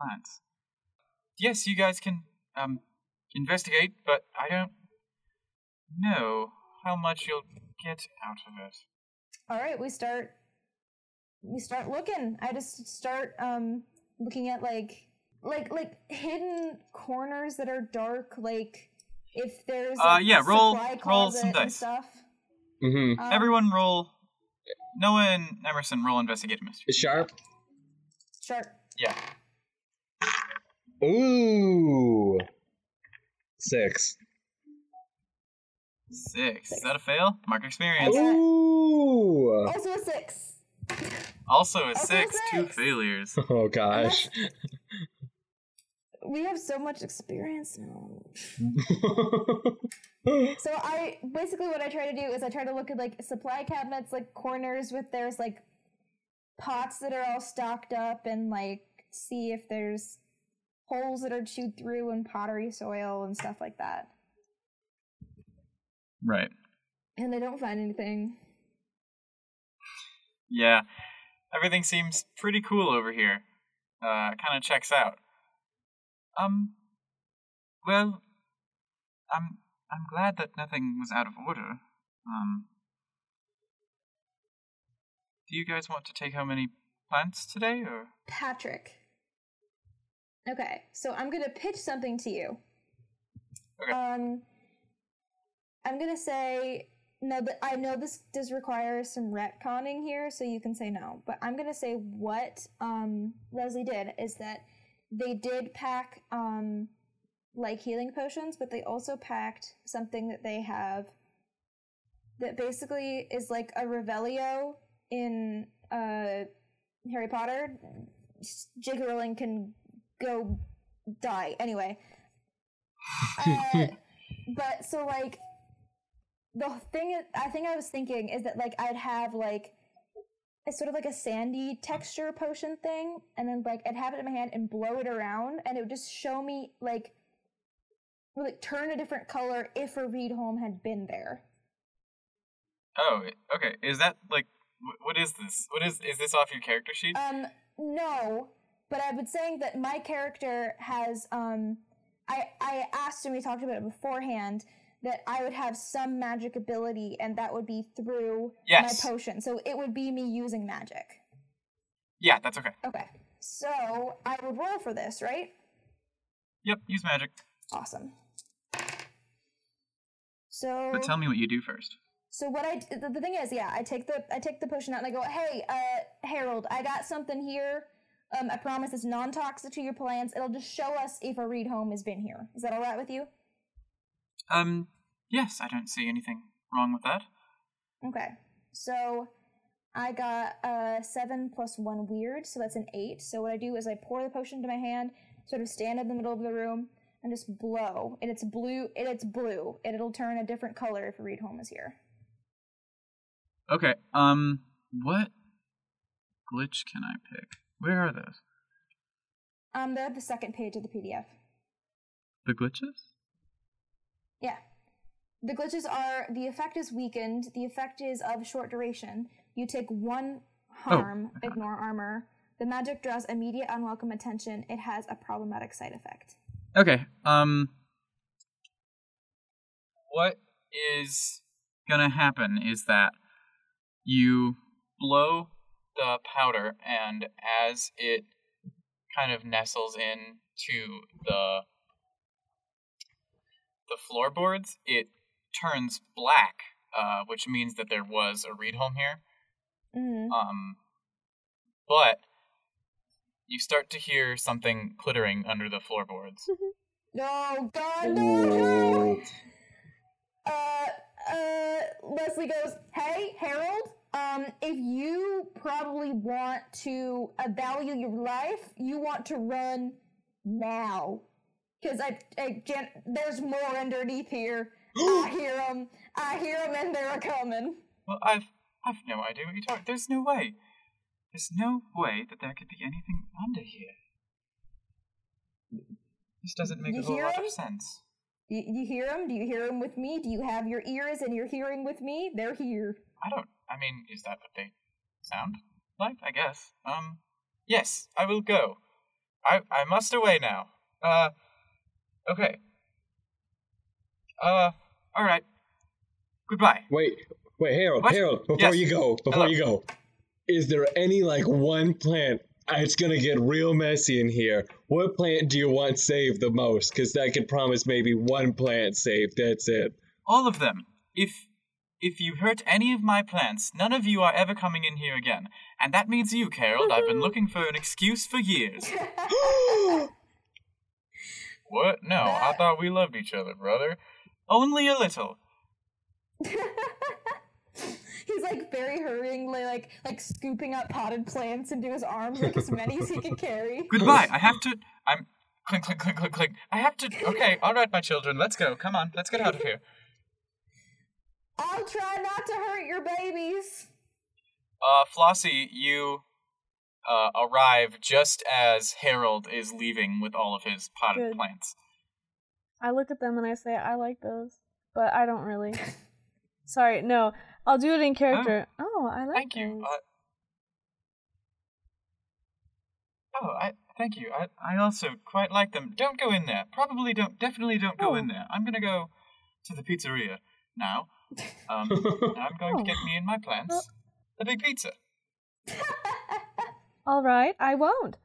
plants. Yes, you guys can, um, investigate, but I don't know how much you'll get out of it. All right, we start. We start looking. I just start um looking at like like like hidden corners that are dark. Like if there's Uh, yeah, roll- roll some dice. stuff. Mm-hmm. Um, Everyone roll. Noah and Emerson roll investigate mystery. Sharp. sharp. Yeah. Ooh. Six. Six. Is that a fail? Mark experience. Ooh. Also a six. Also a Also a six, two six. failures. Oh gosh. We have so much experience now. So I basically what I try to do is I try to look at like supply cabinets, like corners with there's like pots that are all stocked up, and like see if there's holes that are chewed through in pottery soil and stuff like that. Right. And I don't find anything. Yeah. Everything seems pretty cool over here. Uh, kind of checks out. Um. Well, I'm I'm glad that nothing was out of order. Um. Do you guys want to take home any plants today, or? Patrick. Okay, so I'm gonna pitch something to you. Okay. Um, I'm gonna say no, but I know this does require some retconning here, so you can say no. But I'm gonna say what um Leslie did is that they did pack um like healing potions, but they also packed something that they have that basically is like a Revelio in uh Harry Potter. J.K. Rowling can go die anyway. Uh, but so like the thing is, I think I was thinking is that like I'd have like it's sort of like a sandy texture potion thing, and then like I'd have it in my hand and blow it around, and it would just show me like would like turn a different color if a read home had been there. Oh, okay. Is that like what is this? What is is this off your character sheet? Um, no, but I've been saying that my character has um, I I asked and we talked about it beforehand that I would have some magic ability, and that would be through Yes. my potion. So it would be me using magic. Yeah, that's okay. Okay, so I would roll for this, right? Yep, use magic. Awesome. So But tell me what you do first. So what I the, the thing is, yeah, I take the I take the potion out and I go, hey, uh, Harold, I got something here. Um, I promise it's non-toxic to your plants. It'll just show us if a read home has been here. Is that all right with you? Um, yes, I don't see anything wrong with that. Okay. So I got a seven plus one weird, so that's an eight. So what I do is I pour the potion into my hand, sort of stand in the middle of the room, and just blow. And it's blue. And it's blue. And it'll turn a different color if a read home is here. Okay. Um, what glitch can I pick? Where are those? Um, they're at the second page of the PDF. The glitches? Yeah. The glitches are the effect is weakened, the effect is of short duration. You take one harm, okay. ignore armor. The magic draws immediate unwelcome attention. It has a problematic side effect. Okay. Um, what is gonna happen is that you blow the powder, and as it kind of nestles in to the the floorboards, it turns black, uh, which means that there was a read home here. Mm-hmm. Um, but you start to hear something clittering under the floorboards. No, God, no! Ooh. Uh, uh, Leslie goes, Hey, Harold, um, if you probably want to value your life, you want to run now. Because I, I, Jan- there's more underneath here. I hear them. I hear them, and they're a coming. Well, I've I've no idea what you're talking. There's no way. There's no way that there could be anything under here. This doesn't make You a whole lot him? of sense. You, you hear them? Do you hear them with me? Do you have your ears and your hearing with me? They're here. I don't. I mean, is that what they sound like? I guess. Um. Yes, I will go. I I must away now. Uh. Okay. Uh. All right. Goodbye. Wait, wait, Harold, What? Harold, before Yes. you go, before Hello. you go, is there any like one plant? uh, It's gonna get real messy in here. What plant do you want saved the most? Because that could promise maybe one plant saved. That's it. All of them. If if you hurt any of my plants, none of you are ever coming in here again. And that means you, Carol. I've been looking for an excuse for years. What? No, I thought we loved each other, brother. Only a little. He's like very hurriedly, like like scooping up potted plants into his arms, like as many as he can carry. Goodbye. I have to. I'm. click click click click clink. I have to. Okay, all right, my children. Let's go. Come on. Let's get out of here. I'll try not to hurt your babies. Uh, Flossie, you uh, arrive just as Harold is leaving with all of his potted Good. plants. I look at them and I say, I like those, but I don't really. Sorry, no. I'll do it in character. Oh, I like Thank you. Uh, oh, I thank you. I I also quite like them. Don't go in there. Probably don't. Definitely don't go in Oh. there. I'm gonna go to the pizzeria now. Um, I'm going to Oh. get me and my plants a big pizza. All right, I won't.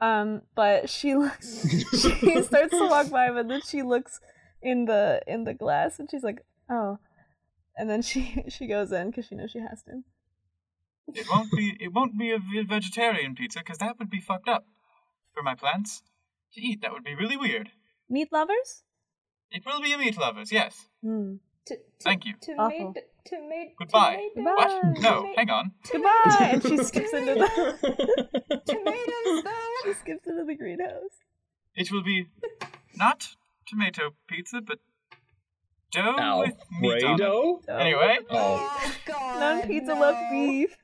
Um, but she looks. she starts to walk by, but then she looks in the in the glass, and she's like, "Oh," and then she she goes in because she knows she has to. It won't be. It won't be a vegetarian pizza because that would be fucked up for my plants to eat. That would be really weird. Meat lovers? It will be a meat lovers. Yes. Hmm. T- t- Thank you. Awful. Tomato, tomato, Goodbye. tomato, What? Bye. No. Hang on. Goodbye, and she skips into the tomatoes though. she skips into the greenhouse. It will be not tomato pizza, but dough with meat on it. Alfredo? Anyway, Oh. Oh god. non pizza no. left beef.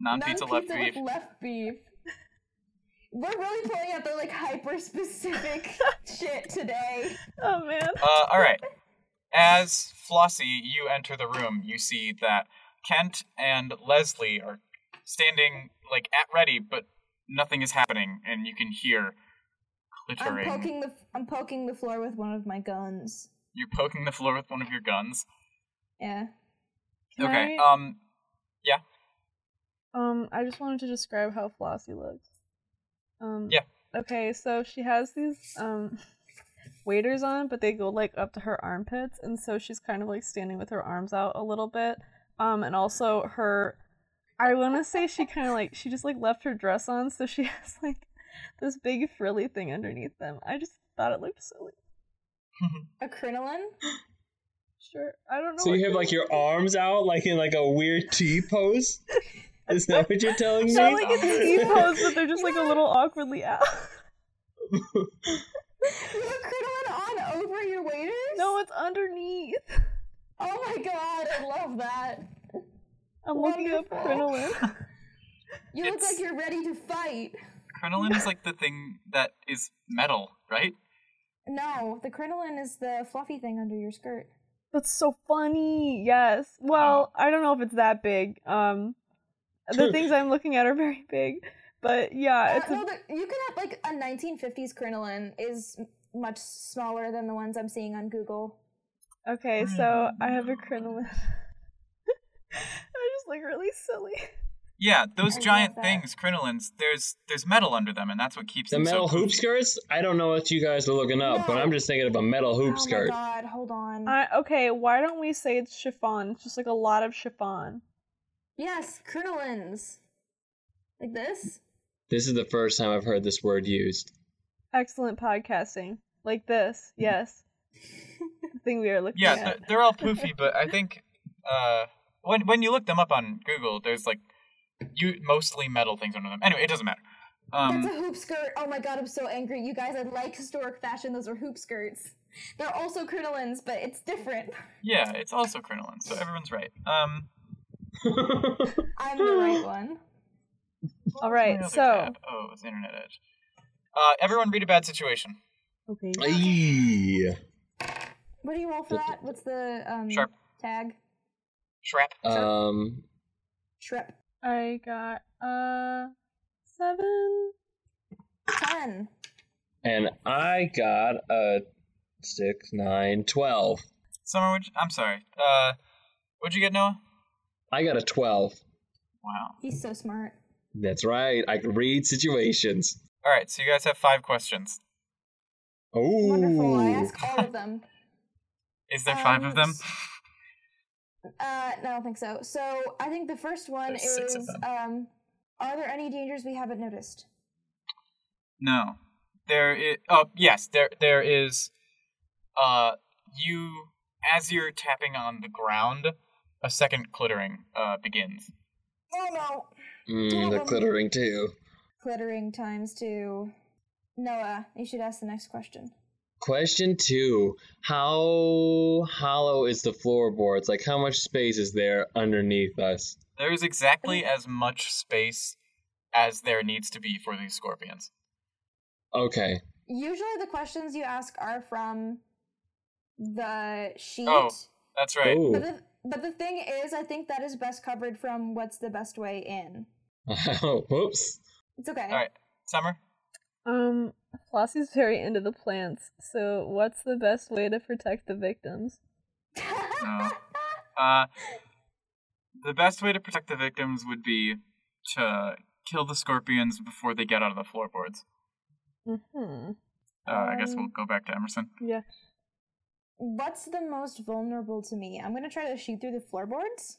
non-pizza left beef. with left beef. We're really pulling out the like hyper specific shit today. Oh man. Uh, all right. As Flossie, you enter the room, you see that Kent and Leslie are standing like at ready, but nothing is happening, and you can hear I'm poking the I'm poking the floor with one of my guns. You're poking the floor with one of your guns. Yeah. Can Okay. I- Um. Yeah. Um, I just wanted to describe how Flossie looks. Um, Yeah. Okay, so she has these um waders on, but they go like up to her armpits, and so she's kind of like standing with her arms out a little bit. Um, and also her, I want to say she kind of like she just like left her dress on, so she has like this big frilly thing underneath them. I just thought it looked silly. A crinoline? Sure, I don't know. So you have like your arms out, like in like a weird T pose? Is that what you're telling me? Not like a T pose, but they're just like a little awkwardly out. You have a crinoline on over your waders? no, it's underneath. Oh my god, I love that. I'm looking up Wonderful. crinoline. You look It's- like you're ready to fight. Crinoline is like the thing that is metal, right? No, the crinoline is the fluffy thing under your skirt. That's so funny. Yes. Well, I don't know if it's that big. Um, the things I'm looking at are very big, but yeah, Uh, it's a, no, the, you can have like a 1950s crinoline is much smaller than the ones I'm seeing on Google. okay. So I have a crinoline. I just look really silly. Yeah, those I giant things, crinolines. There's there's metal under them, and that's what keeps The them metal so hoop skirts? I don't know what you guys are looking up, but I'm just thinking of a metal hoop skirt. oh skirt. my god, hold on. I okay. Why don't we say it's chiffon? It's just like a lot of chiffon. yes, crinolines. Like this? This is the first time I've heard this word used. Excellent podcasting. Like this. Yes. the thing we are looking Yeah, at. they're, they're all poofy, but I think uh, when when you look them up on Google, there's like you mostly metal things under them. Anyway, it doesn't matter. That's Um, a hoop skirt. Oh my god, I'm so angry. You guys, I like historic fashion. Those are hoop skirts. They're also crinolines, but it's different. Yeah, it's also crinolines, so everyone's right. Um, I'm the right one. All my right, other so tab? oh, it's Internet Edge. Uh, everyone read a bad situation. okay. Aye. What do you roll for that? What's the um Sharp. tag? Shrap. um, Shrep. I got uh seven. Ten. and I got a six, nine, twelve. Summer, which I'm sorry. Uh, what'd you get, Noah? I got a twelve. Wow. He's so smart. That's right. I can read situations. All right, so you guys have five questions. Oh, Wonderful. I ask all of them. Is there five of Um, them? Uh, no, I don't think so. So I think the first one There's is um, are there any dangers we haven't noticed? No. There is. Oh, yes. There. There is. Uh, you as you're tapping on the ground, a second clittering uh begins. Oh no! Mm, the glittering too. Clittering times two. Noah, you should ask the next question. Question two: How hollow is the floorboards? Like, how much space is there underneath us? There is exactly as much space as there needs to be for these scorpions. Okay. Usually, the questions you ask are from the sheet. Oh. That's right. But the, but the thing is, I think that is best covered from what's the best way in. Whoops. It's okay. All right, Summer. Um, Flossie's very into the plants. So, what's the best way to protect the victims? No. Uh, the best way to protect the victims would be to kill the scorpions before they get out of the floorboards. Hmm. Uh, I guess Um, we'll go back to Emerson. Yeah. What's the most vulnerable to me? I'm gonna try to shoot through the floorboards.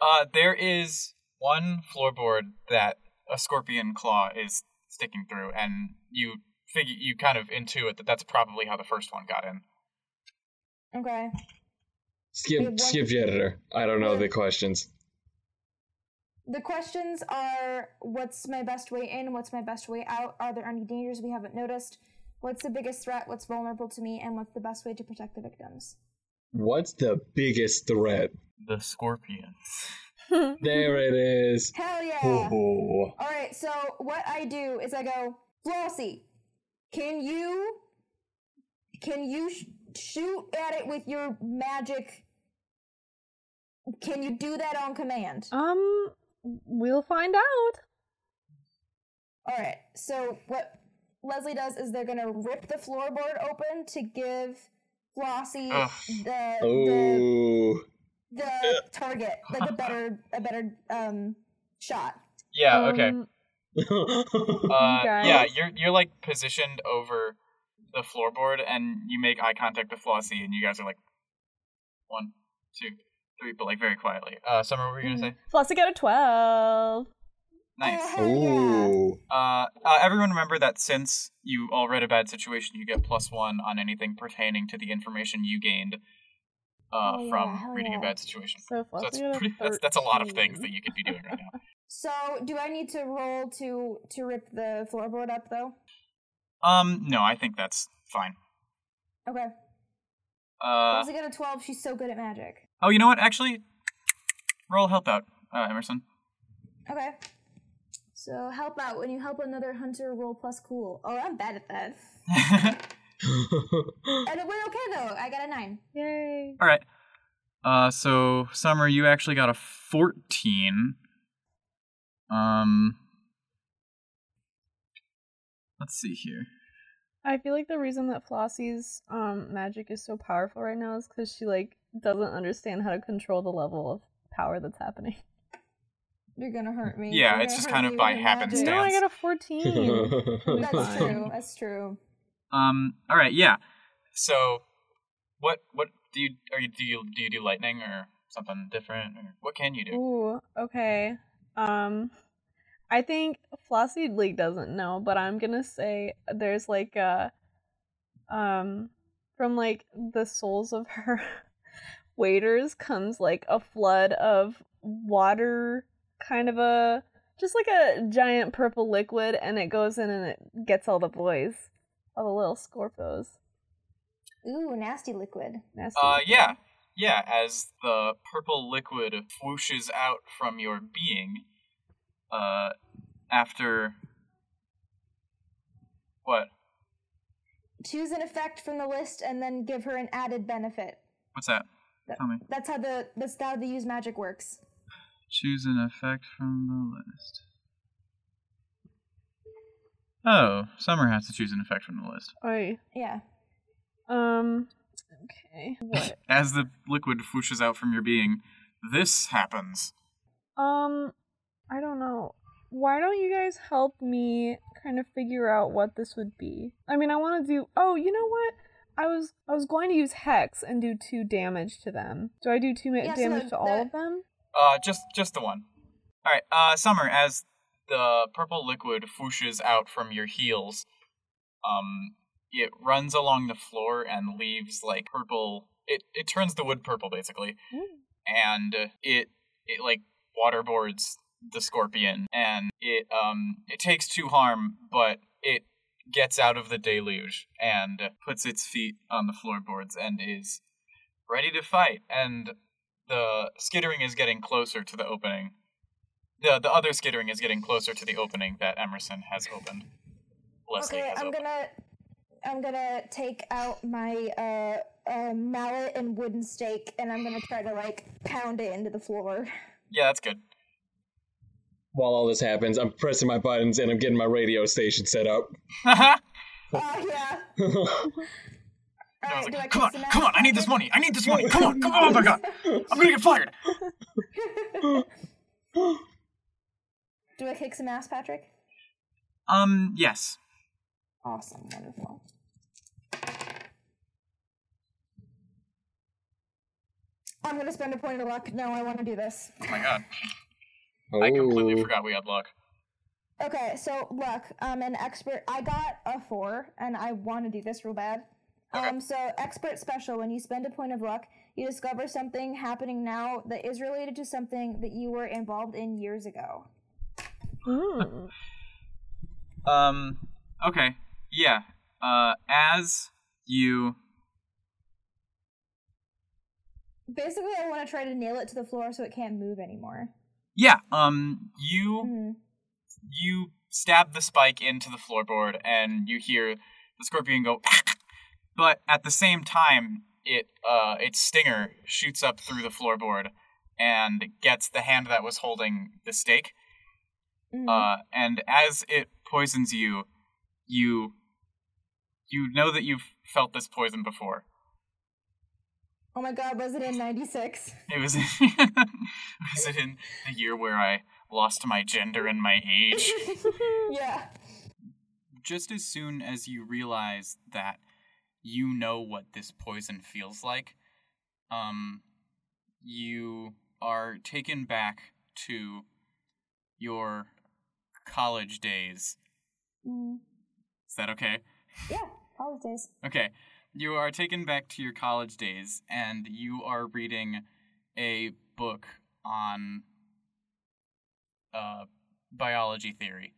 Uh, there is one floorboard that a scorpion claw is sticking through, and you figure you kind of intuit that that's probably how the first one got in. Okay. Skip, Wait, what- skip janitor. I don't know the questions. The questions are what's my best way in? What's my best way out? Are there any dangers we haven't noticed? What's the biggest threat? What's vulnerable to me? And what's the best way to protect the victims? What's the biggest threat? The scorpions. There it is. Hell yeah! Oh. All right, so what I do is I go, Flossie, can you can you sh- shoot at it with your magic? Can you do that on command? Um, we'll find out. All right. So what Leslie does is they're gonna rip the floorboard open to give Flossie Ugh. the, the The target, like a better a better um shot. Yeah. okay. Um, Uh, yeah, you're you're like positioned over the floorboard, and you make eye contact with Flossie, and you guys are like one, two, three, but like very quietly. Uh, Summer, what were you gonna say? Flossie got a 12. Nice. Oh, hell yeah. Ooh. Uh, uh, everyone remember that since you all read a bad situation, you get plus one on anything pertaining to the information you gained uh, Oh, yeah, from reading yeah. a bad situation. So So that's, a pretty, that's that's a lot of things that you could be doing right now. So do I need to roll to to rip the floorboard up though? Um, no, I think that's fine. Okay. Uh, Leslie got a twelve. She's so good at magic. oh, you know what? Actually, roll help out, uh, Emerson. Okay. So help out when you help another hunter roll plus cool. Oh, I'm bad at that. And it went okay though. I got a nine. Yay. All right. Uh, so Summer, you actually got a fourteen. Um, let's see here. I feel like the reason that Flossie's um magic is so powerful right now is because she like doesn't understand how to control the level of power that's happening. You're gonna hurt me. Yeah, You're it's just kind of by with your magic. happenstance. No, I got a 14. That's true. That's true. Um, all right, yeah. So, what what do you are you do you do you do lightning or something different or what can you do? Ooh, okay. Um I think Flossie like doesn't know, but I'm gonna say there's like a um from like the soles of her waders comes like a flood of water kind of a just like a giant purple liquid and it goes in and it gets all the boys all the little scorpios Ooh, nasty liquid. Nasty. Uh, yeah, yeah. As the purple liquid whooshes out from your being, uh, after what? Choose an effect from the list and then give her an added benefit. What's that? That- Tell me. That's how the that's how the use magic works. Choose an effect from the list. Oh, Summer has to choose an effect from the list. Oi. Yeah. Um. Okay. What? As the liquid whooshes out from your being, this happens. um. I don't know. Why don't you guys help me kind of figure out what this would be? I mean, I want to do. Oh, you know what? I was I was going to use hex and do two damage to them. Do I do two ma- Yeah, so damage the- to all the- of them? Uh, just just the one. All right. Uh, Summer, as the purple liquid fooshes out from your heels, um, it runs along the floor and leaves like purple. It it turns the wood purple basically, Mm. and it it like waterboards the scorpion, and it um it takes two harm, but it gets out of the deluge and puts its feet on the floorboards and is ready to fight. And the skittering is getting closer to the opening. The the other skittering is getting closer to the opening that Emerson has opened. Leslie okay, has I'm opened. gonna I'm gonna take out my uh, uh mallet and wooden stake and I'm gonna try to like pound it into the floor. Yeah, that's good. While all this happens, I'm pressing my buttons and I'm getting my radio station set up. Oh yeah. I Alright, was like, come on, come on, I need this money, I need this money, come on, come on, oh my god, I'm gonna get fired. Do I kick some ass, Patrick? Um, yes. Awesome, wonderful. I'm gonna spend a point of luck. No, I want to do this. Oh my god, I completely forgot we had luck. Okay, so luck. I'm an expert. I got a four, and I want to do this real bad. Okay. Um, so expert special. When you spend a point of luck, you discover something happening now that is related to something that you were involved in years ago. Mm. Um, okay, yeah. Uh, as you, Basically, I want to try to nail it to the floor so it can't move anymore. yeah, um, you Mhm. you stab the spike into the floorboard and you hear the scorpion go but at the same time it uh its stinger shoots up through the floorboard and gets the hand that was holding the stake Mhm. uh and as it poisons you you you know that you've felt this poison before oh my god, was it in '96? it was was it in the year where i lost my gender and my age yeah. just as soon as you realize that you know what this poison feels like, um, you are taken back to your college days. Mm. Is that okay? Yeah. College days. Okay. You are taken back to your college days and you are reading a book on uh, biology theory.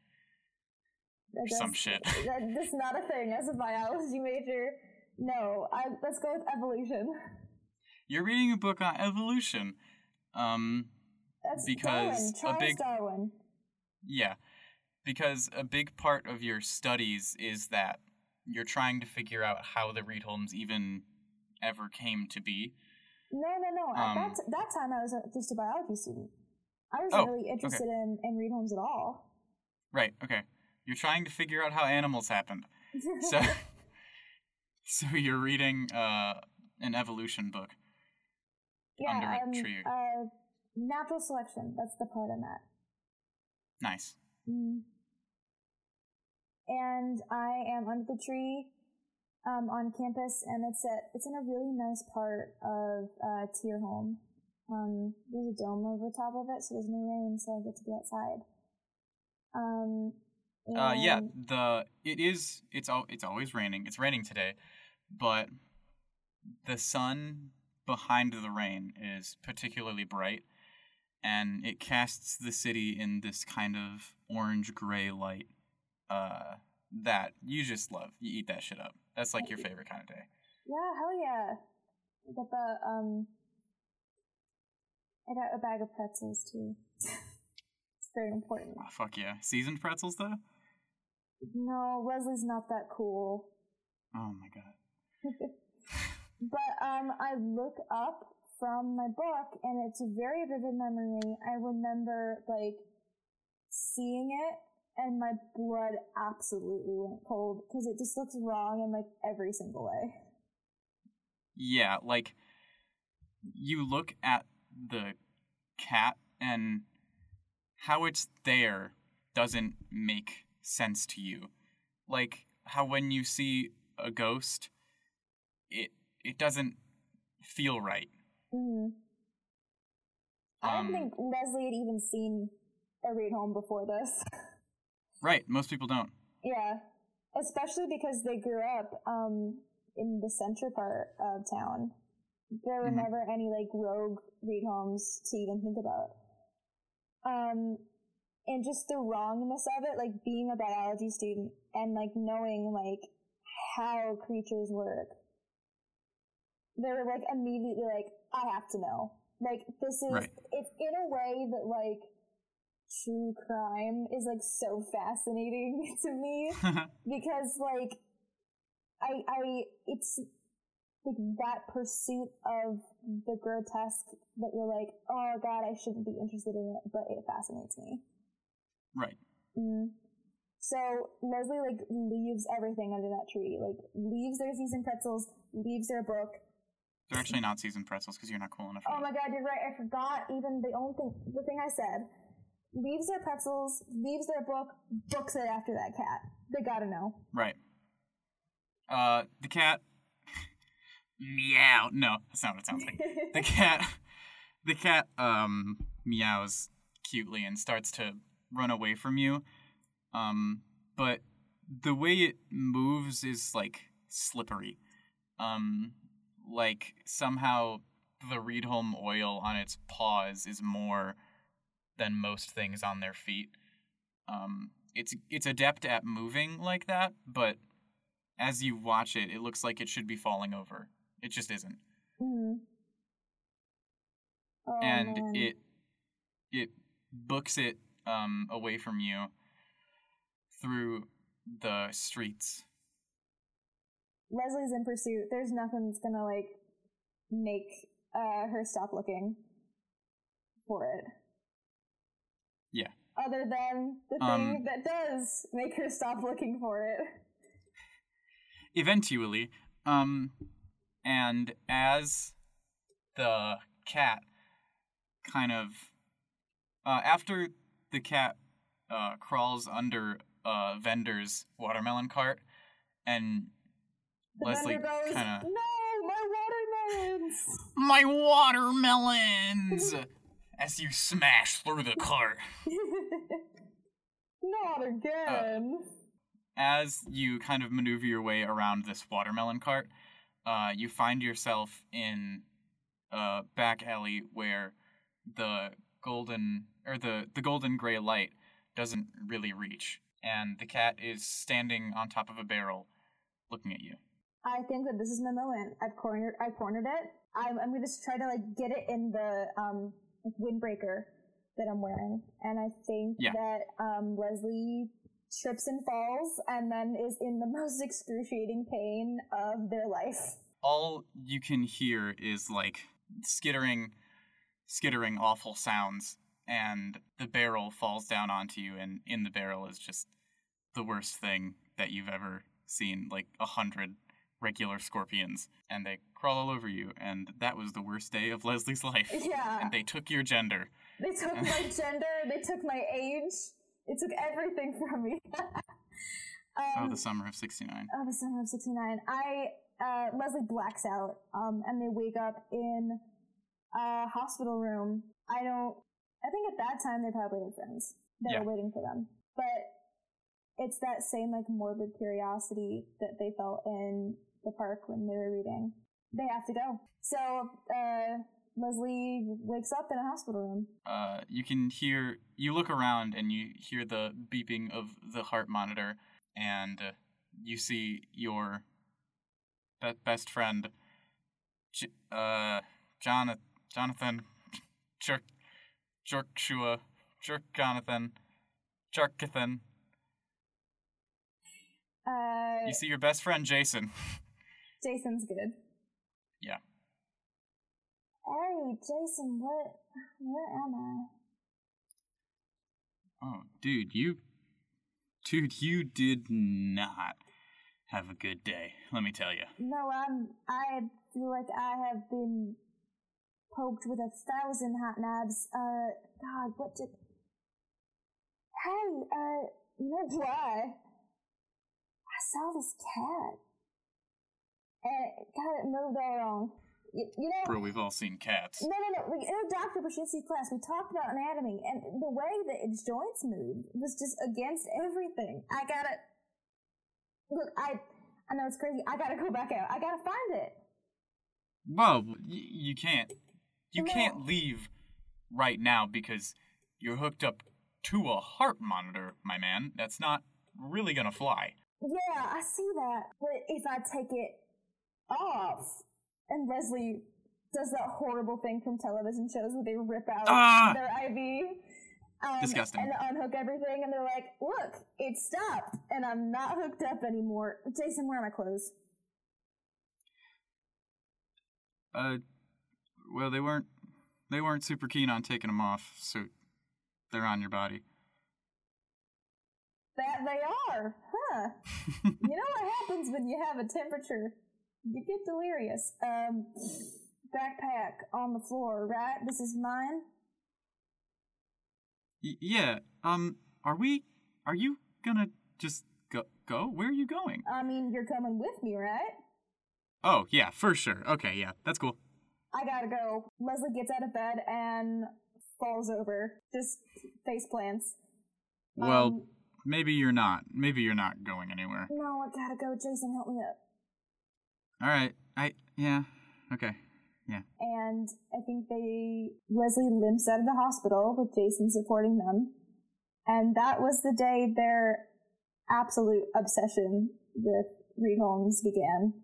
That Some shit. That, that's not a thing as a biology major. No, I let's go with evolution. You're reading a book on evolution. Um, That's Because Darwin. a big- Darwin. Yeah, because a big part of your studies is that you're trying to figure out how the Reed Holmes even ever came to be. No, no, no. At Um, that, that time, I was a, just a biology student. I wasn't Oh, really interested in, in Reed Holmes at all. Right, okay. You're trying to figure out how animals happened. So So you're reading uh an evolution book. yeah, under a um, tree. Uh, natural selection. That's the part I'm at. Nice. Mm. And I am under the tree um, on campus, and it's at it's in a really nice part of uh, Tier Home. Um, there's a dome over top of it, so there's no rain, so I get to be outside. Um, Uh yeah, the it is it's al- it's always raining. It's raining today, but the sun behind the rain is particularly bright and it casts the city in this kind of orange gray light uh that you just love. You eat that shit up. That's like your favorite kind of day. Yeah, hell yeah. I got the um. I got a bag of pretzels too. it's very important. Oh, fuck yeah. Seasoned pretzels, though? No, Leslie's not that cool. Oh my god. But um, I look up from my book, and it's a very vivid memory. I remember like seeing it, and my blood absolutely went cold because it just looks wrong in like every single way. Yeah, like you look at the cat and how it's there doesn't make sense to you. Like how when you see a ghost, it it doesn't feel right. hmm I don't Um, think Leslie had even seen a read home before this. Right, most people don't. yeah, especially because they grew up um in the center part of town. There were Mhm. never any like rogue read homes to even think about. Um, and just the wrongness of it, like being a biology student and like knowing like how creatures work. They were like immediately like, I have to know. Like this is Right. it's in a way that like true crime is like so fascinating to me because like I I it's like that pursuit of the grotesque that you're like, oh god, I shouldn't be interested in it, but it fascinates me. right. Mm. So Leslie like leaves everything under that tree, like leaves their seasoned pretzels, leaves their book. They're actually not seasoned pretzels because you're not cool enough. Oh my god, you're right. I forgot even the only thing, the thing I said. Leaves their pretzels, leaves their book, books it after that cat. They gotta know. Right. Uh, the cat. Meow. No, that's not what it sounds like. the cat. The cat um meows cutely and starts to run away from you. Um, but the way it moves is like slippery. Um, like somehow the Reedholm oil on its paws is more than most things on their feet. Um, it's it's adept at moving like that, but as you watch it, it looks like it should be falling over. It just isn't, Mhm. Oh, and man. it it books it um away from you through the streets. Leslie's in pursuit. There's nothing that's gonna like make uh, her stop looking for it. Yeah. Other than the Um, thing that does make her stop looking for it. eventually um and as the cat kind of uh after the cat uh crawls under a vendor's watermelon cart and The Leslie kind of "No, my watermelons!" my watermelons as you smash through the cart Not again. as you kind of maneuver your way around this watermelon cart, uh, you find yourself in a back alley where the golden or the the golden gray light doesn't really reach, and the cat is standing on top of a barrel, looking at you. I think that this is my moment. I've cornered. I cornered it. I'm. I'm gonna just try to like get it in the um windbreaker that I'm wearing, and I think Yeah. that um Leslie trips and falls, and then is in the most excruciating pain of their life. All you can hear is like skittering, skittering awful sounds, and the barrel falls down onto you, and in the barrel is just the worst thing that you've ever seen like a hundred regular scorpions and they crawl all over you and that was the worst day of leslie's life Yeah. and they took your gender They took my gender. They took my age. They took everything from me. oh um, the summer of 69 Oh, the summer of '69. I uh, Leslie blacks out, um, and they wake up in a hospital room. I don't. I think at that time they probably had friends that Yeah. were waiting for them, but it's that same like morbid curiosity that they felt in the park when they were reading. They have to go. So uh, Leslie wakes up in a hospital room. uh, you can hear you look around and you hear the beeping of the heart monitor and uh, you see your be- best friend, J- uh, John- Jonathan, Jerk, Jerkshua, Jerk Jonathan, Jarkathan. Uh, You see your best friend Jason. Jason's good. Yeah. Hey, Jason, what? Where am I? Oh, dude, you, dude, you did not have a good day. Let me tell you. No, I'm. I feel like I have been poked with a thousand hot knives. Uh, God, what did? Hey, uh, you know why? I saw this cat, and it got it moved all wrong. You, you know, Bro, we've all seen cats. no, no, no. We, in a Dr. Brzezinski class, we talked about anatomy, and the way that its joints moved was just against everything. I gotta look. I I know it's crazy. I gotta go back out. I gotta find it. Well, y- you can't. You No. can't leave right now because you're hooked up to a heart monitor, my man. That's not really gonna fly. Yeah, I see that. But if I take it off, and Leslie does that horrible thing from television shows where they rip out Ah! their IV. Um, Disgusting. And unhook everything, and they're like, "Look, it stopped, and I'm not hooked up anymore." Jason, where are my clothes? Uh, well, they weren't. They weren't super keen on taking them off, so they're on your body. That they are, huh? you know what happens when you have a temperature? You get delirious. Um, backpack on the floor, right? This is mine. Y- yeah. Um. Are we? Are you gonna just go? Go? Where are you going? I mean, you're coming with me, right? Oh, yeah, for sure. Okay, yeah, that's cool. I gotta go. Leslie gets out of bed and falls over. Just face plants. Well, Um, maybe you're not. Maybe you're not going anywhere. no, I gotta go. Jason, help me up. All right. I. Yeah. Okay. Yeah. And I think they Leslie limps out of the hospital with Jason supporting them. And that was the day their absolute obsession with Reed Holmes began.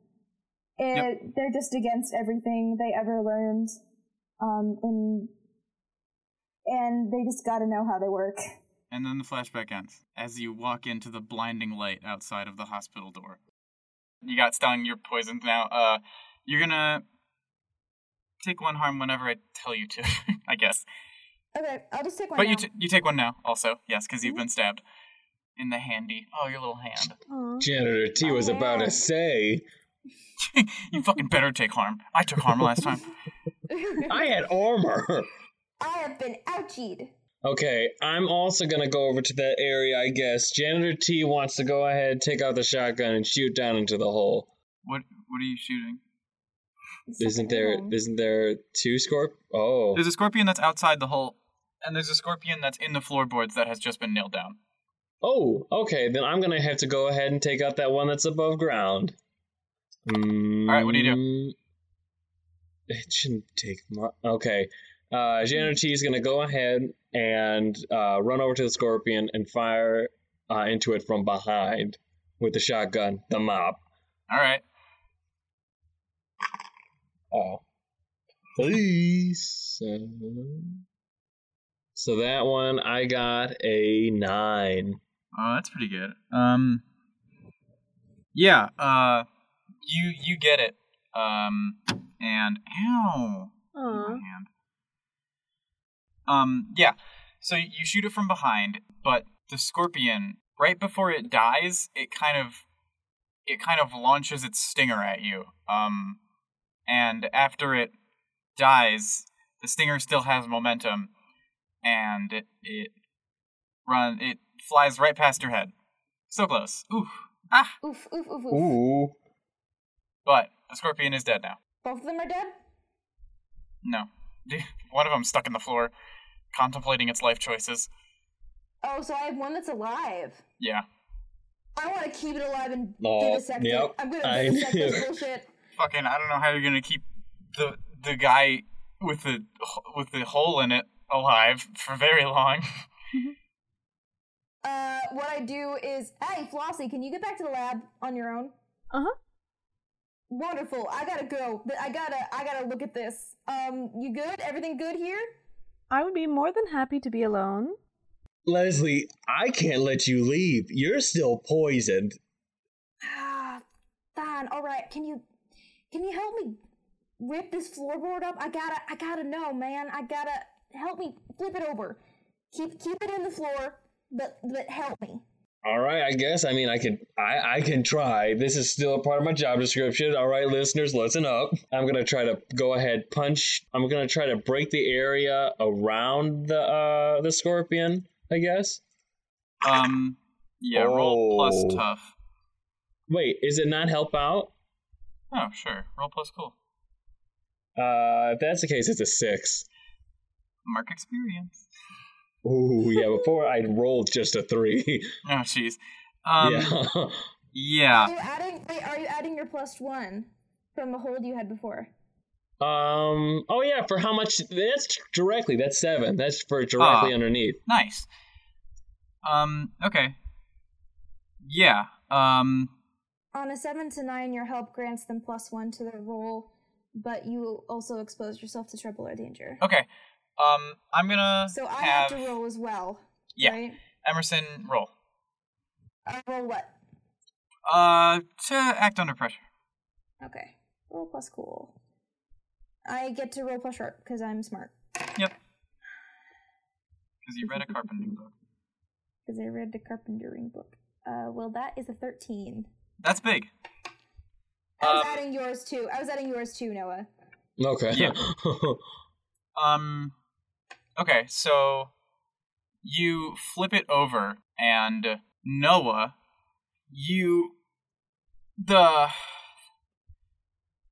It, They're just against everything they ever learned. Um, in, and they just gotta know how they work. And then the flashback ends as you walk into the blinding light outside of the hospital door. You got stung, you're poisoned now. Uh, you're gonna take one harm whenever I tell you to, I guess. Okay, I'll just take one But now. you t- you take one now, also, yes, because you've been stabbed in the handy. Oh, your little hand. Aw. Janitor T was about to say. you fucking better take harm. I took harm last time. I had armor. I have been ouchied. Okay, I'm also gonna go over to that area, I guess. Janitor T wants to go ahead, take out the shotgun, and shoot down into the hole. What what are you shooting? Isn't there? Isn't there two scorp? Oh, There's a scorpion that's outside the hole, and there's a scorpion that's in the floorboards that has just been nailed down. oh, okay. Then I'm gonna have to go ahead and take out that one that's above ground. Mm, right, what do you do? It shouldn't take much. Okay. Uh, Janitor T is gonna go ahead and uh, run over to the scorpion and fire uh, into it from behind with the shotgun, the mop. All right. Oh. Please. So that one I got a nine. Oh, that's pretty good. Um, yeah. Uh, you you get it. Um, and ow, my hand. Um, yeah. So you shoot it from behind, but the scorpion, right before it dies, it kind of, it kind of launches its stinger at you. Um, and after it dies, the stinger still has momentum, and it it run it flies right past your head. So close. Oof. Ah. Oof, oof, oof, oof. Ooh. But the scorpion is dead now. Both of them are dead? No. One of them stuck in the floor, contemplating its life choices. Oh, so I have one that's alive. Yeah. I want to keep it alive and Oh, vivisect it. I'm gonna I vivisect this knew. bullshit. Fucking, I don't know how you're gonna keep the the guy with the with the hole in it alive for very long. Uh, what I do is, hey, Flossie, can you get back to the lab on your own? Uh-huh. Wonderful. I gotta go. I gotta. I gotta look at this. Um, you good? Everything good here? I would be more than happy to be alone. Leslie, I can't let you leave. You're still poisoned. Ah, fine. All right. Can you, can you help me rip this floorboard up? I gotta. I gotta know, man. I gotta help me flip it over. Keep keep it in the floor, but but help me. All right, I guess. I mean, I can, I, I can try. This is still a part of my job description. All right, listeners, listen up. I'm gonna try to go ahead, punch. I'm gonna try to break the area around the uh the scorpion. I guess. Um, yeah, roll plus Oh. tough. Wait, is it not help out? Oh, sure. Roll plus cool. Uh, if that's the case, it's a six. Mark experience. Ooh, yeah. Before I rolled just a three. Oh, jeez. Um, yeah. yeah. Are you adding? Wait, are you adding your plus one from the hold you had before? Um. Oh yeah. For how much? That's directly. That's seven. That's for directly Ah. underneath. Nice. Um, okay. Yeah. Um, On a seven to nine, your help grants them plus one to their roll, but you also expose yourself to trouble or danger. okay. Um, I'm gonna So I have, have to roll as well. Yeah. Right? Emerson roll. I roll what? Uh, to act under pressure. Okay. Roll plus cool. I get to roll plus sharp because I'm smart. Yep. Because you read a carpenter book. Because I read the carpentering book. Uh, well, that is a 13. That's big. I was Um, adding yours too. I was adding yours too, Noah. Okay. Yeah. Um, okay, so you flip it over, and Noah, you the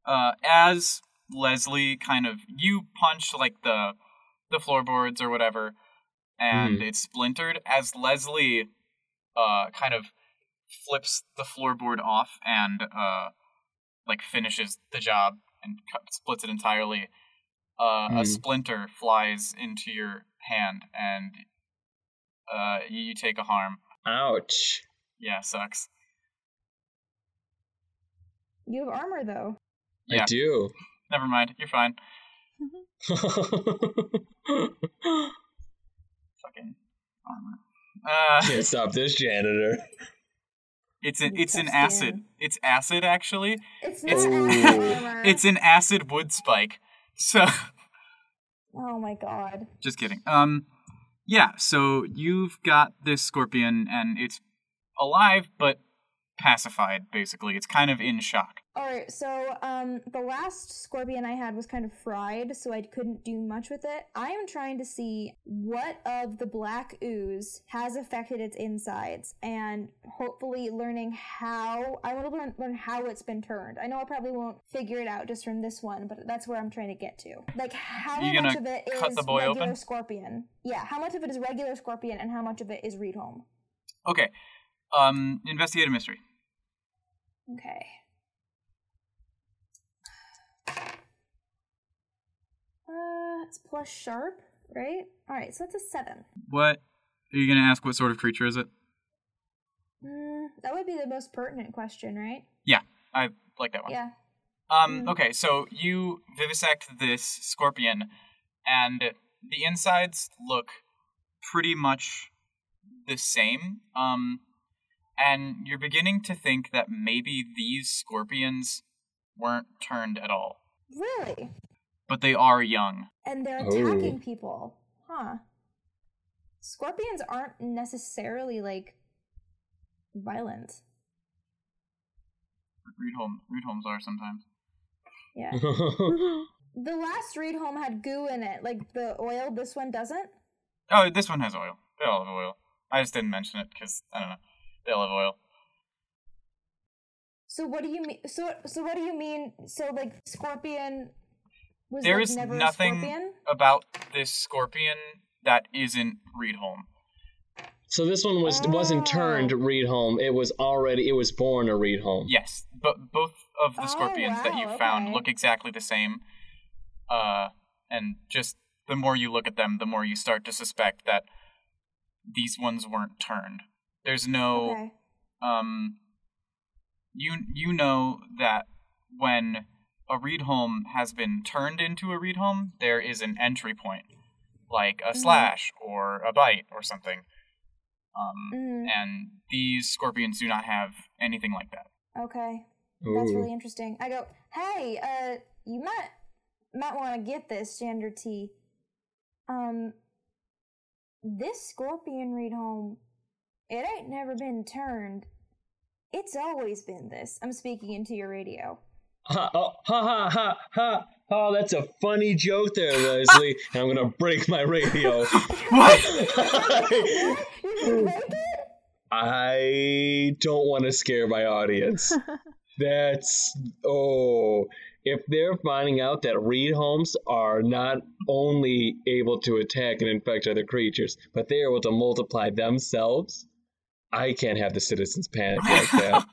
uh as Leslie kind of you punch like the the floorboards or whatever, and it's splintered. As Leslie uh kind of flips the floorboard off and uh like finishes the job and cut, splits it entirely uh, Hmm. a splinter flies into your hand and uh, you, you take a harm. Ouch. Yeah, sucks. You have armor though. Yeah. I do. Never mind. You're fine. Fucking armor. Uh, Can't stop this janitor. it's an it's an acid. It's acid actually. It's It's- not Ooh. armor. It's an acid wood spike. So Oh my god. just kidding. Um, yeah. So you've got this scorpion and it's alive but pacified. Basically, it's kind of in shock. Alright, so um the last scorpion I had was kind of fried, so I couldn't do much with it. I am trying to see what of the black ooze has affected its insides and hopefully learning how I want to learn, learn how it's been turned. I know I probably won't figure it out just from this one, but that's where I'm trying to get to. Like how much of it is cut the boy regular open? scorpion? Yeah, how much of it is regular scorpion and how much of it is read home? Okay. Um, investigate a mystery. Okay. Uh, it's plus sharp, right? All right, so that's a seven. What are you gonna ask? What sort of creature is it? Mm, that would be the most pertinent question, right? Yeah, I like that one. Yeah. Um, Mm. okay, so you vivisect this scorpion, and the insides look pretty much the same. Um, and you're beginning to think that maybe these scorpions weren't turned at all, Really? But they are young. And they're Oh. attacking people, huh? Scorpions aren't necessarily like violent. Reed home, reed homes are sometimes. Yeah. the last read home had goo in it, like the oil. This one doesn't. Oh, this one has oil. They all have oil. I just didn't mention it because I don't know. They all have oil. So what do you mean? So so what do you mean? So like scorpion was There like is never nothing a about this scorpion that isn't reed home. so this one was wasn't turned Oh. read home. It was already it was born a read home. Yes, but both of the Oh, scorpions that you found okay. look exactly the same. Uh, and just the more you look at them, the more you start to suspect that these ones weren't turned. There's no Okay. um. You you know that when a read home has been turned into a read home, there is an entry point, like a Mhm. slash or a bite or something. Um, Mm, and these scorpions do not have anything like that. okay. That's really interesting. I go, hey, uh, you might might want to get this, Janitor T. Um, this scorpion read home, it ain't never been turned. It's always been this. I'm speaking into your radio. Ha, oh, ha ha ha ha! Oh, that's a funny joke there, Leslie. and I'm gonna break my radio. What? You gonna break it? I don't want to scare my audience. That's oh, if they're finding out that reed homes are not only able to attack and infect other creatures, but they're able to multiply themselves, I can't have the citizens panic like that.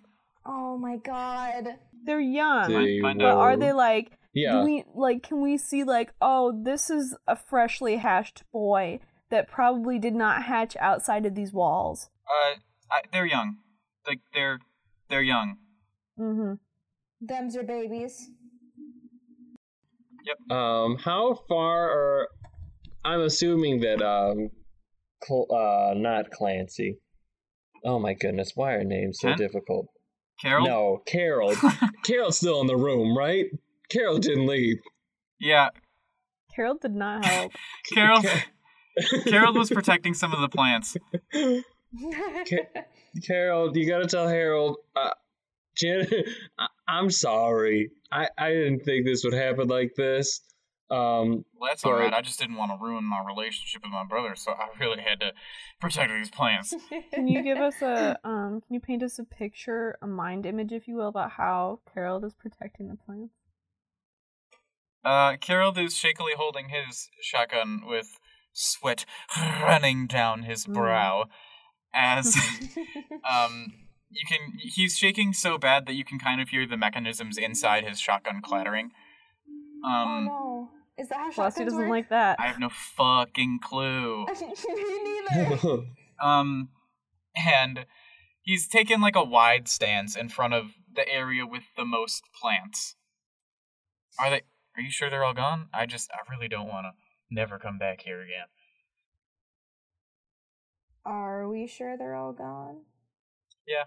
Oh my god. They're young. They Find But are they like Yeah. do we like can we see like oh this is a freshly hatched boy that probably did not hatch outside of these walls. Uh, I, they're young. Like they're they're young. Mhm. Them's are babies. Yep. Um, how far are? I'm assuming that um, Cl- uh, not Clancy. Oh my goodness, why are names so Kent? difficult? Carol. No, Carol. Carol's still in the room, right? Carol didn't leave. Yeah, Carol did not help. Carol. Carol was protecting some of the plants. Carol, you gotta tell Harold. Uh, Jan, I- I'm sorry. I I didn't think this would happen like this. Um, Well, that's all right. I just didn't want to ruin my relationship with my brother, so I really had to protect these plants. Can you give us a um can you paint us a picture, a mind image if you will about how Carol is protecting the plants? Uh, Carol is shakily holding his shotgun with sweat running down his Mm. brow, as um you can. He's shaking so bad that you can kind of hear the mechanisms inside his shotgun clattering. oh Um, no. Is that how Flossie doesn't work? like that. I have no fucking clue. Me neither. Um, and he's taken like a wide stance in front of the area with the most plants. Are they? Are you sure they're all gone? I just, I really don't want to never come back here again. Are we sure they're all gone? Yeah.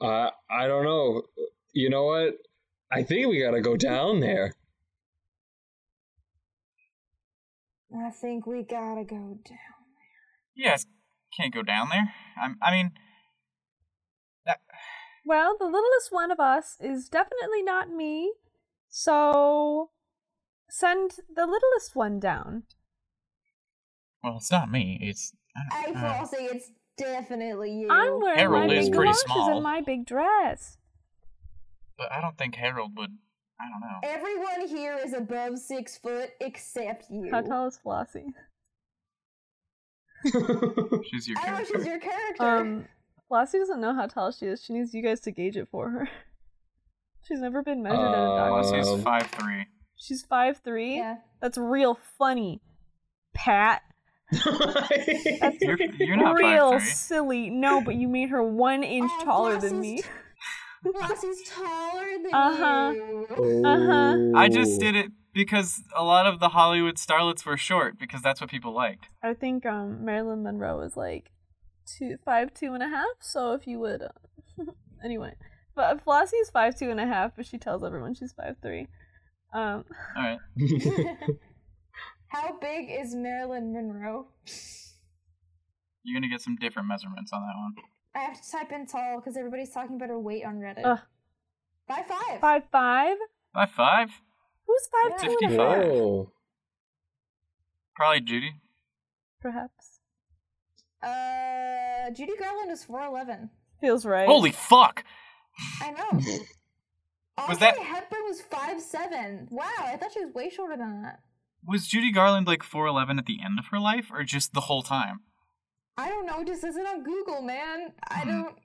I uh, I don't know. You know what? I think we gotta go down there. I think we gotta go down. You guys can't go down there. I'm, I mean, that, Well, the littlest one of us is definitely not me. So send the littlest one down. well, it's not me. It's. I Hey, don't, uh, Flossie, it's definitely you. I'm wearing Harold my is big pretty galoshes small. and my big dress. but I don't think Harold would. I don't know. Everyone here is above six foot except you. How tall is Flossie? She's your I know character. she's your character. Um, Flossie doesn't know how tall she is. She needs you guys to gauge it for her. She's never been measured at a dog. Uh, Plus, Um, five three. She's five three. yeah. That's real funny, Pat. You're, you're not real silly. No, but you made her one inch Oh, taller than me. T- Flossie's taller than Uh-huh. you. Uh-huh. I just did it because a lot of the Hollywood starlets were short because that's what people liked. I think um Marilyn Monroe is like two five two and a half. So if you would, uh, anyway, but Flossie is five two and a half, but she tells everyone she's five three. Um, All right. How big is Marilyn Monroe? You're gonna get some different measurements on that one. I have to type in tall because everybody's talking about her weight on Reddit. Ugh. By five. five five. Five five? Who's five Yeah. two and a half? 55. Whoa. Probably Judy. Perhaps Uh, Judy Garland is four eleven. feels right. Holy fuck! I know. Audrey that- Hepburn was five seven. Wow, I thought she was way shorter than that. Was Judy Garland like 4'11 at the end of her life, or just the whole time? I don't know. It just isn't on Google, man. I Hmm. don't.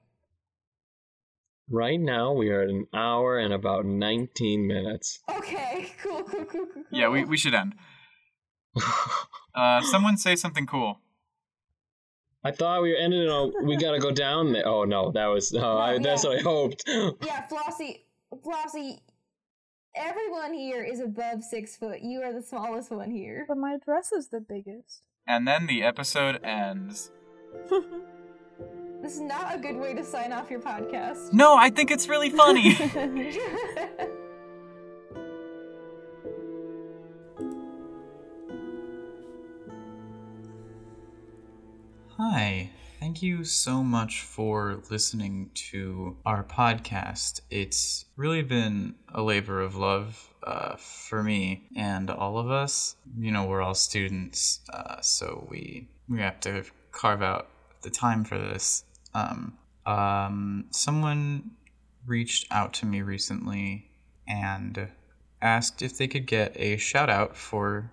Right now we are at an hour and about 19 minutes. Okay, cool, cool, cool, cool. Yeah, we, we should end. Uh, someone say something cool. I thought we ended it on we gotta go down there. Oh no, that was oh, I, that's what I hoped. Yeah, Flossie, Flossie, everyone here is above six foot. You are the smallest one here. But my dress is the biggest. And then the episode ends. This is not a good way to sign off your podcast. No, I think it's really funny. Hi. Thank you so much for listening to our podcast. It's really been a labor of love uh, for me and all of us. You know, we're all students, uh, so we we have to carve out the time for this. Um, um, someone reached out to me recently and asked if they could get a shout out for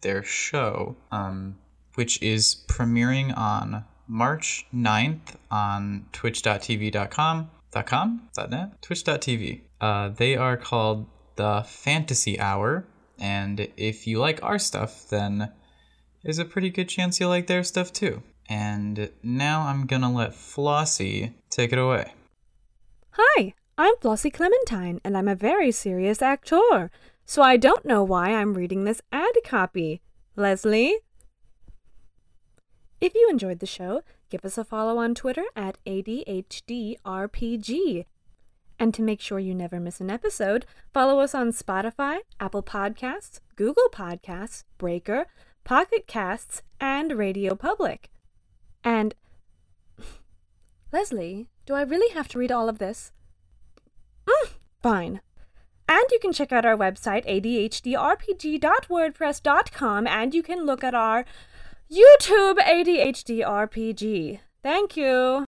their show, um, which is premiering on March 9th on twitch.tv.com. .com? .net? Twitch.tv. Uh, they are called the Fantasy Hour, and if you like our stuff, then there's a pretty good chance you'll like their stuff too. And now I'm gonna let Flossie take it away. Hi, I'm Flossie Clementine, and I'm a very serious actor, so I don't know why I'm reading this ad copy. Leslie? If you enjoyed the show, give us a follow on Twitter at ADHDRPG. And to make sure you never miss an episode, follow us on Spotify, Apple Podcasts, Google Podcasts, Breaker, Pocket Casts, and Radio Public. And. Leslie, do I really have to read all of this? Mm, fine. And you can check out our website, adhdrpg.wordpress.com, and you can look at our YouTube ADHD RPG. Thank you.